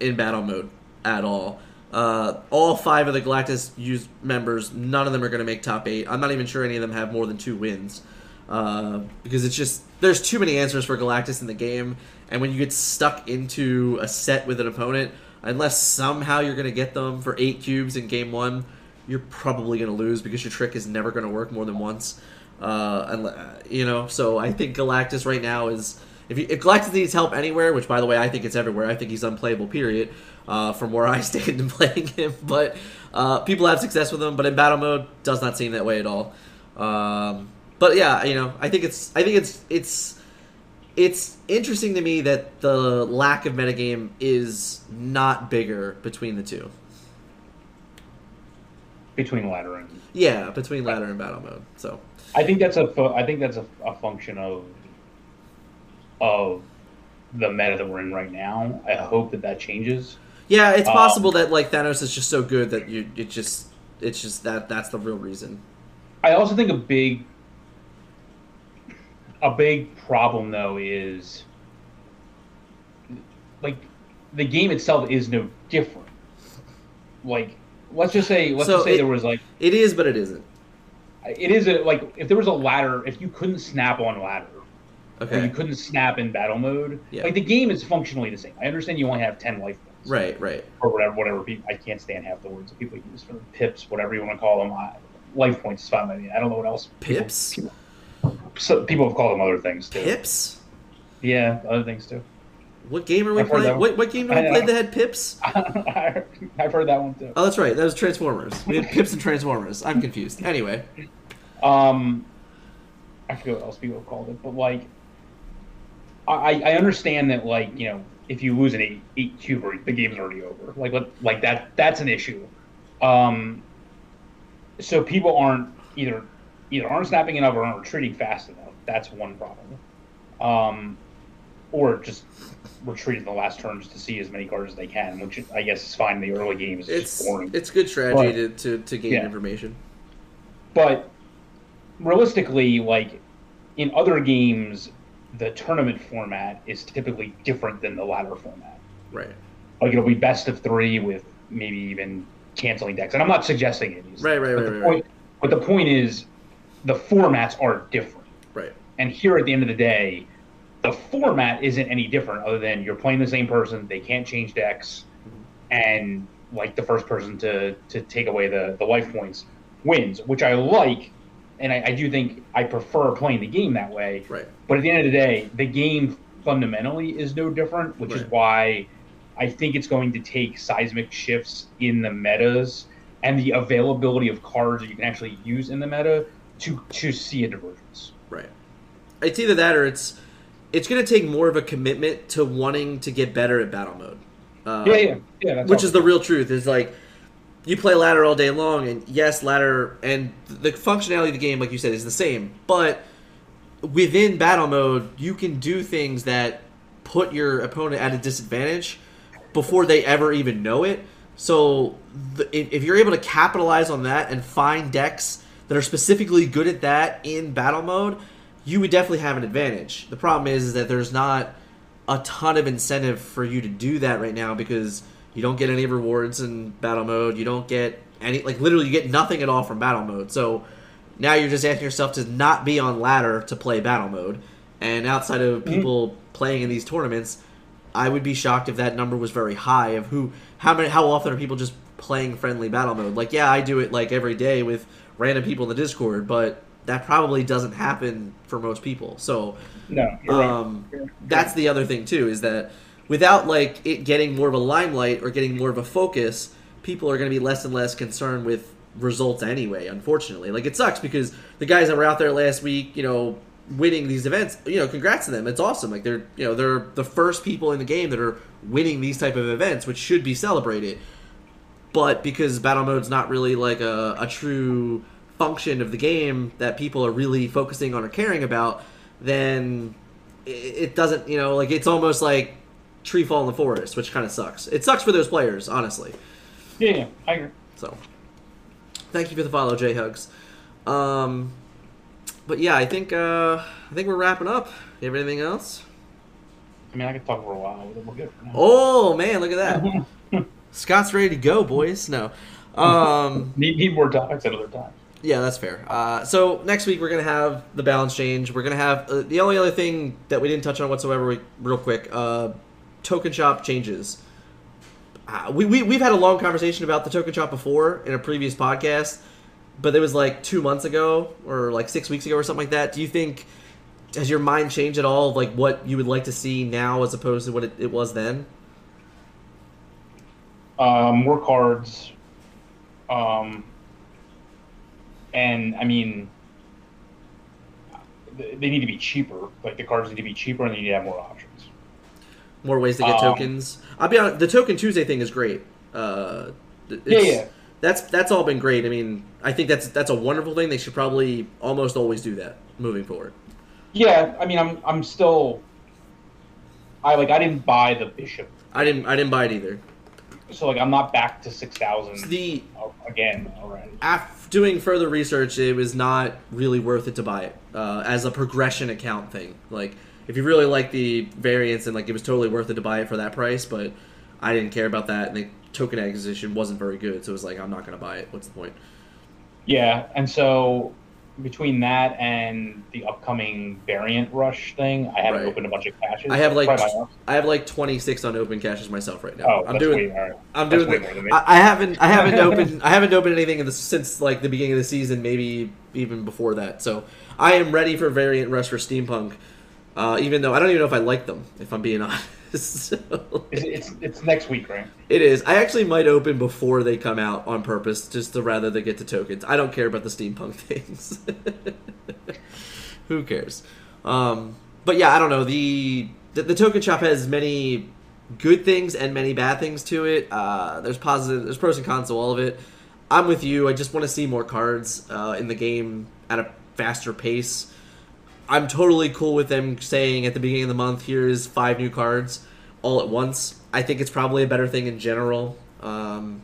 in battle mode at all. Uh, all five of the Galactus use members, none of them are going to make top eight. I'm not even sure any of them have more than two wins uh, because it's just there's too many answers for Galactus in the game, and when you get stuck into a set with an opponent, unless somehow you're going to get them for eight cubes in game one, you're probably going to lose because your trick is never going to work more than once. Uh, you know, so I think Galactus right now is if, you, if Galactus needs help anywhere, which by the way I think it's everywhere. I think he's unplayable. Period. Uh, from where I stand in playing him, but uh, people have success with him. But in battle mode, does not seem that way at all. Um, but yeah, you know, I think it's I think it's it's it's interesting to me that the lack of metagame is not bigger between the two. Between ladder and Yeah, between ladder and battle mode. So I think that's a fu- I think that's a, a function of of the meta that we're in right now. I hope that that changes. yeah, it's Um, possible that like Thanos is just so good that you it just it's just that that's the real reason. I also think a big a big problem though is like the game itself is no different. Like let's just say let's So just say it- there was like It is, but it isn't. it is a like if there was a ladder if you couldn't snap on ladder or you couldn't snap in battle mode Yeah. like the game is functionally the same. I understand you only have ten life points. Right, right. or whatever, whatever. People, I can't stand half the words that people use for pips, whatever you want to call them. I, life points is fine by me. I don't know what else. Pips? People, so people have called them other things too. Pips? Yeah, other things too. What game are we I've playing? What, what game did I we play that had pips? I've heard that one too. Oh, that's right. That was Transformers. We had pips and Transformers. I'm confused. Anyway, Um, I forget what else people have called it, but like, I I understand that like you know if you lose an eight eight cuber, the game's already over. Like let, like that that's an issue. Um, so people aren't either either aren't snapping enough or aren't retreating fast enough. That's one problem. Um, or just retreat in the last turns to see as many cards as they can, which I guess is fine in the early games. It's, it's boring. it's good strategy But- to, to, to gain Yeah. information. but realistically, like in other games, the tournament format is typically different than the ladder format. Right. Like it'll be best of three with maybe even canceling decks. And I'm not suggesting it. Right, right, but right, the right, point, But the point is, the formats are different. Right. And here at the end of the day, the format isn't any different other than you're playing the same person. They can't change decks, mm-hmm. and like the first person to to take away the the life points wins, which I like. And I, I do think I prefer playing the game that way. Right. But at the end of the day, the game fundamentally is no different, which is why I think it's going to take seismic shifts in the metas and the availability of cards that you can actually use in the meta to to see a divergence. Right. It's either that or it's it's going to take more of a commitment to wanting to get better at battle mode. Uh, yeah, yeah, yeah. That's which all. is the real truth. Is like you play ladder all day long, and yes, ladder and the functionality of the game, like you said, is the same. But within battle mode, you can do things that put your opponent at a disadvantage before they ever even know it. So the, if, you're able to capitalize on that and find decks that are specifically good at that in battle mode, you would definitely have an advantage. The problem is, is that there's not a ton of incentive for you to do that right now because you don't get any rewards in battle mode. You don't get any like literally you get nothing at all from battle mode. So now you're just asking yourself to not be on ladder to play battle mode. And outside of people playing in these tournaments, I would be shocked if that number was very high of who how many how often are people just playing friendly battle mode. Like yeah, I do it like every day with random people in the Discord, but that probably doesn't happen for most people. So no. You're right. um, that's the other thing too is that without like it getting more of a limelight or getting more of a focus, people are going to be less and less concerned with results anyway. Unfortunately, like it sucks because the guys that were out there last week, you know, winning these events, you know, congrats to them. It's awesome. Like they're you know they're the first people in the game that are winning these type of events, which should be celebrated. But because battle mode's not really like a, a true function of the game that people are really focusing on or caring about, then it, it doesn't, you know, like it's almost like tree fall in the forest, which kind of sucks. It sucks for those players, honestly. yeah, yeah, I agree. So, thank you for the follow, J Hugs. Um, but yeah, I think uh, I think we're wrapping up. You have anything else? I mean, I could talk for a while. but We're good for now. Oh man, look at that! Scott's ready to go, boys. No. Um, Need, need more topics at other times. Yeah, that's fair. Uh, so next week we're gonna have the balance change. We're gonna have uh, the only other thing that we didn't touch on whatsoever, we- real quick. Uh, token shop changes. Uh, we, we we've had a long conversation about the token shop before in a previous podcast, but it was like two months ago or like six weeks ago or something like that. Do you think has your mind changed at all? Of like what you would like to see now as opposed to what it, it was then? Um, more cards. Um, and I mean, they need to be cheaper. Like the cards need to be cheaper, and they need to have more options. More ways to get Um, tokens. I'll be honest. The Token Tuesday thing is great. Uh, it's, Yeah, yeah. That's that's all been great. I mean, I think that's that's a wonderful thing. They should probably almost always do that moving forward. Yeah, I mean, I'm I'm still. I like I didn't buy the bishop, I didn't I didn't buy it either. so like I'm not back to six thousand The again already. after doing further research, it was not really worth it to buy it uh, as a progression account thing. Like, if you really like the variants and like it was totally worth it to buy it for that price, but I didn't care about that, and the token acquisition wasn't very good, so it was like I'm not going to buy it. What's the point? Yeah, and so between that and the upcoming variant rush thing, I haven't Right. opened a bunch of caches. I have like I have like 26 unopened caches myself right now. oh, I'm doing. I'm That's doing the- more than me. I, I haven't I haven't opened I haven't opened anything in the, since like the beginning of the season, maybe even before that. So I am ready for variant rush for steampunk. Uh, even though I don't even know if I like them, if I'm being honest. So, It's, it's it's next week, right? it is. I actually might open before they come out on purpose, just to rather they get the tokens. I don't care about the steampunk things. Who cares? Um, but yeah, I don't know. The, the the token shop has many good things and many bad things to it. Uh, there's positive, there's pros and cons to all of it. I'm with you. I just want to see more cards uh, in the game at a faster pace. I'm totally cool with them saying at the beginning of the month, here's five new cards all at once. I think it's probably a better thing in general. Um,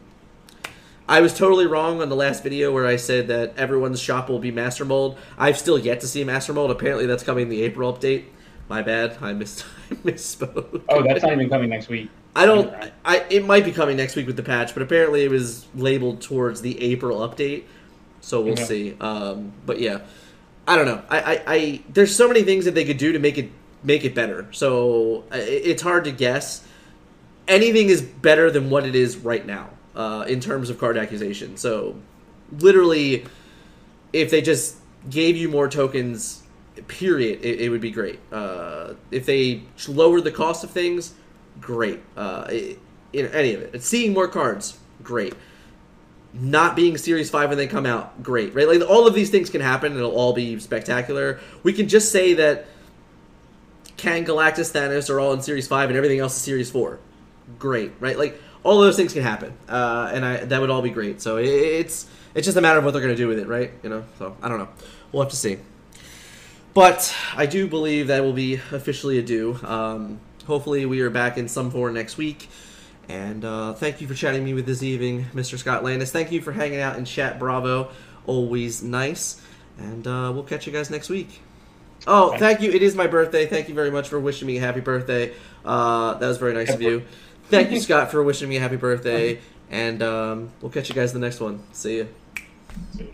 I was totally wrong on the last video where I said that everyone's shop will be Master Mold. I've still yet to see Master Mold. Apparently, that's coming in the April update. My bad. I missed. I misspoke. Oh, that's not even coming next week. I don't. I it might be coming next week with the patch, but apparently it was labeled towards the April update, so we'll Okay. see. Um, but yeah, I don't know. I, I, I there's so many things that they could do to make it make it better. So I- it's hard to guess. Anything is better than what it is right now uh, in terms of card accusation. So literally, if they just gave you more tokens, period, it, it would be great. Uh, if they lowered the cost of things, great. Uh, it, know, any of it. Seeing more cards, great. Not being Series Five when they come out, great. Right, like all of these things can happen, and it'll all be spectacular. We can just say that Kang, Galactus, Thanos are all in Series Five, and everything else is Series Four. Great, right? Like all those things can happen, uh, and I, that would all be great. So it's it's just a matter of what they're going to do with it, right? You know. So I don't know. We'll have to see. But I do believe that will be officially a do. Um, hopefully, we are back in some form next week. And uh, thank you for chatting me with this evening, Mr. Scott Landis. Thank you for hanging out in chat, Bravo. Always nice. And uh, we'll catch you guys next week. Oh, Thanks. thank you. It is my birthday. Thank you very much for wishing me a happy birthday. Uh, that was very nice of you. Thank you, Scott, for wishing me a happy birthday. And um, we'll catch you guys in the next one. See you. See.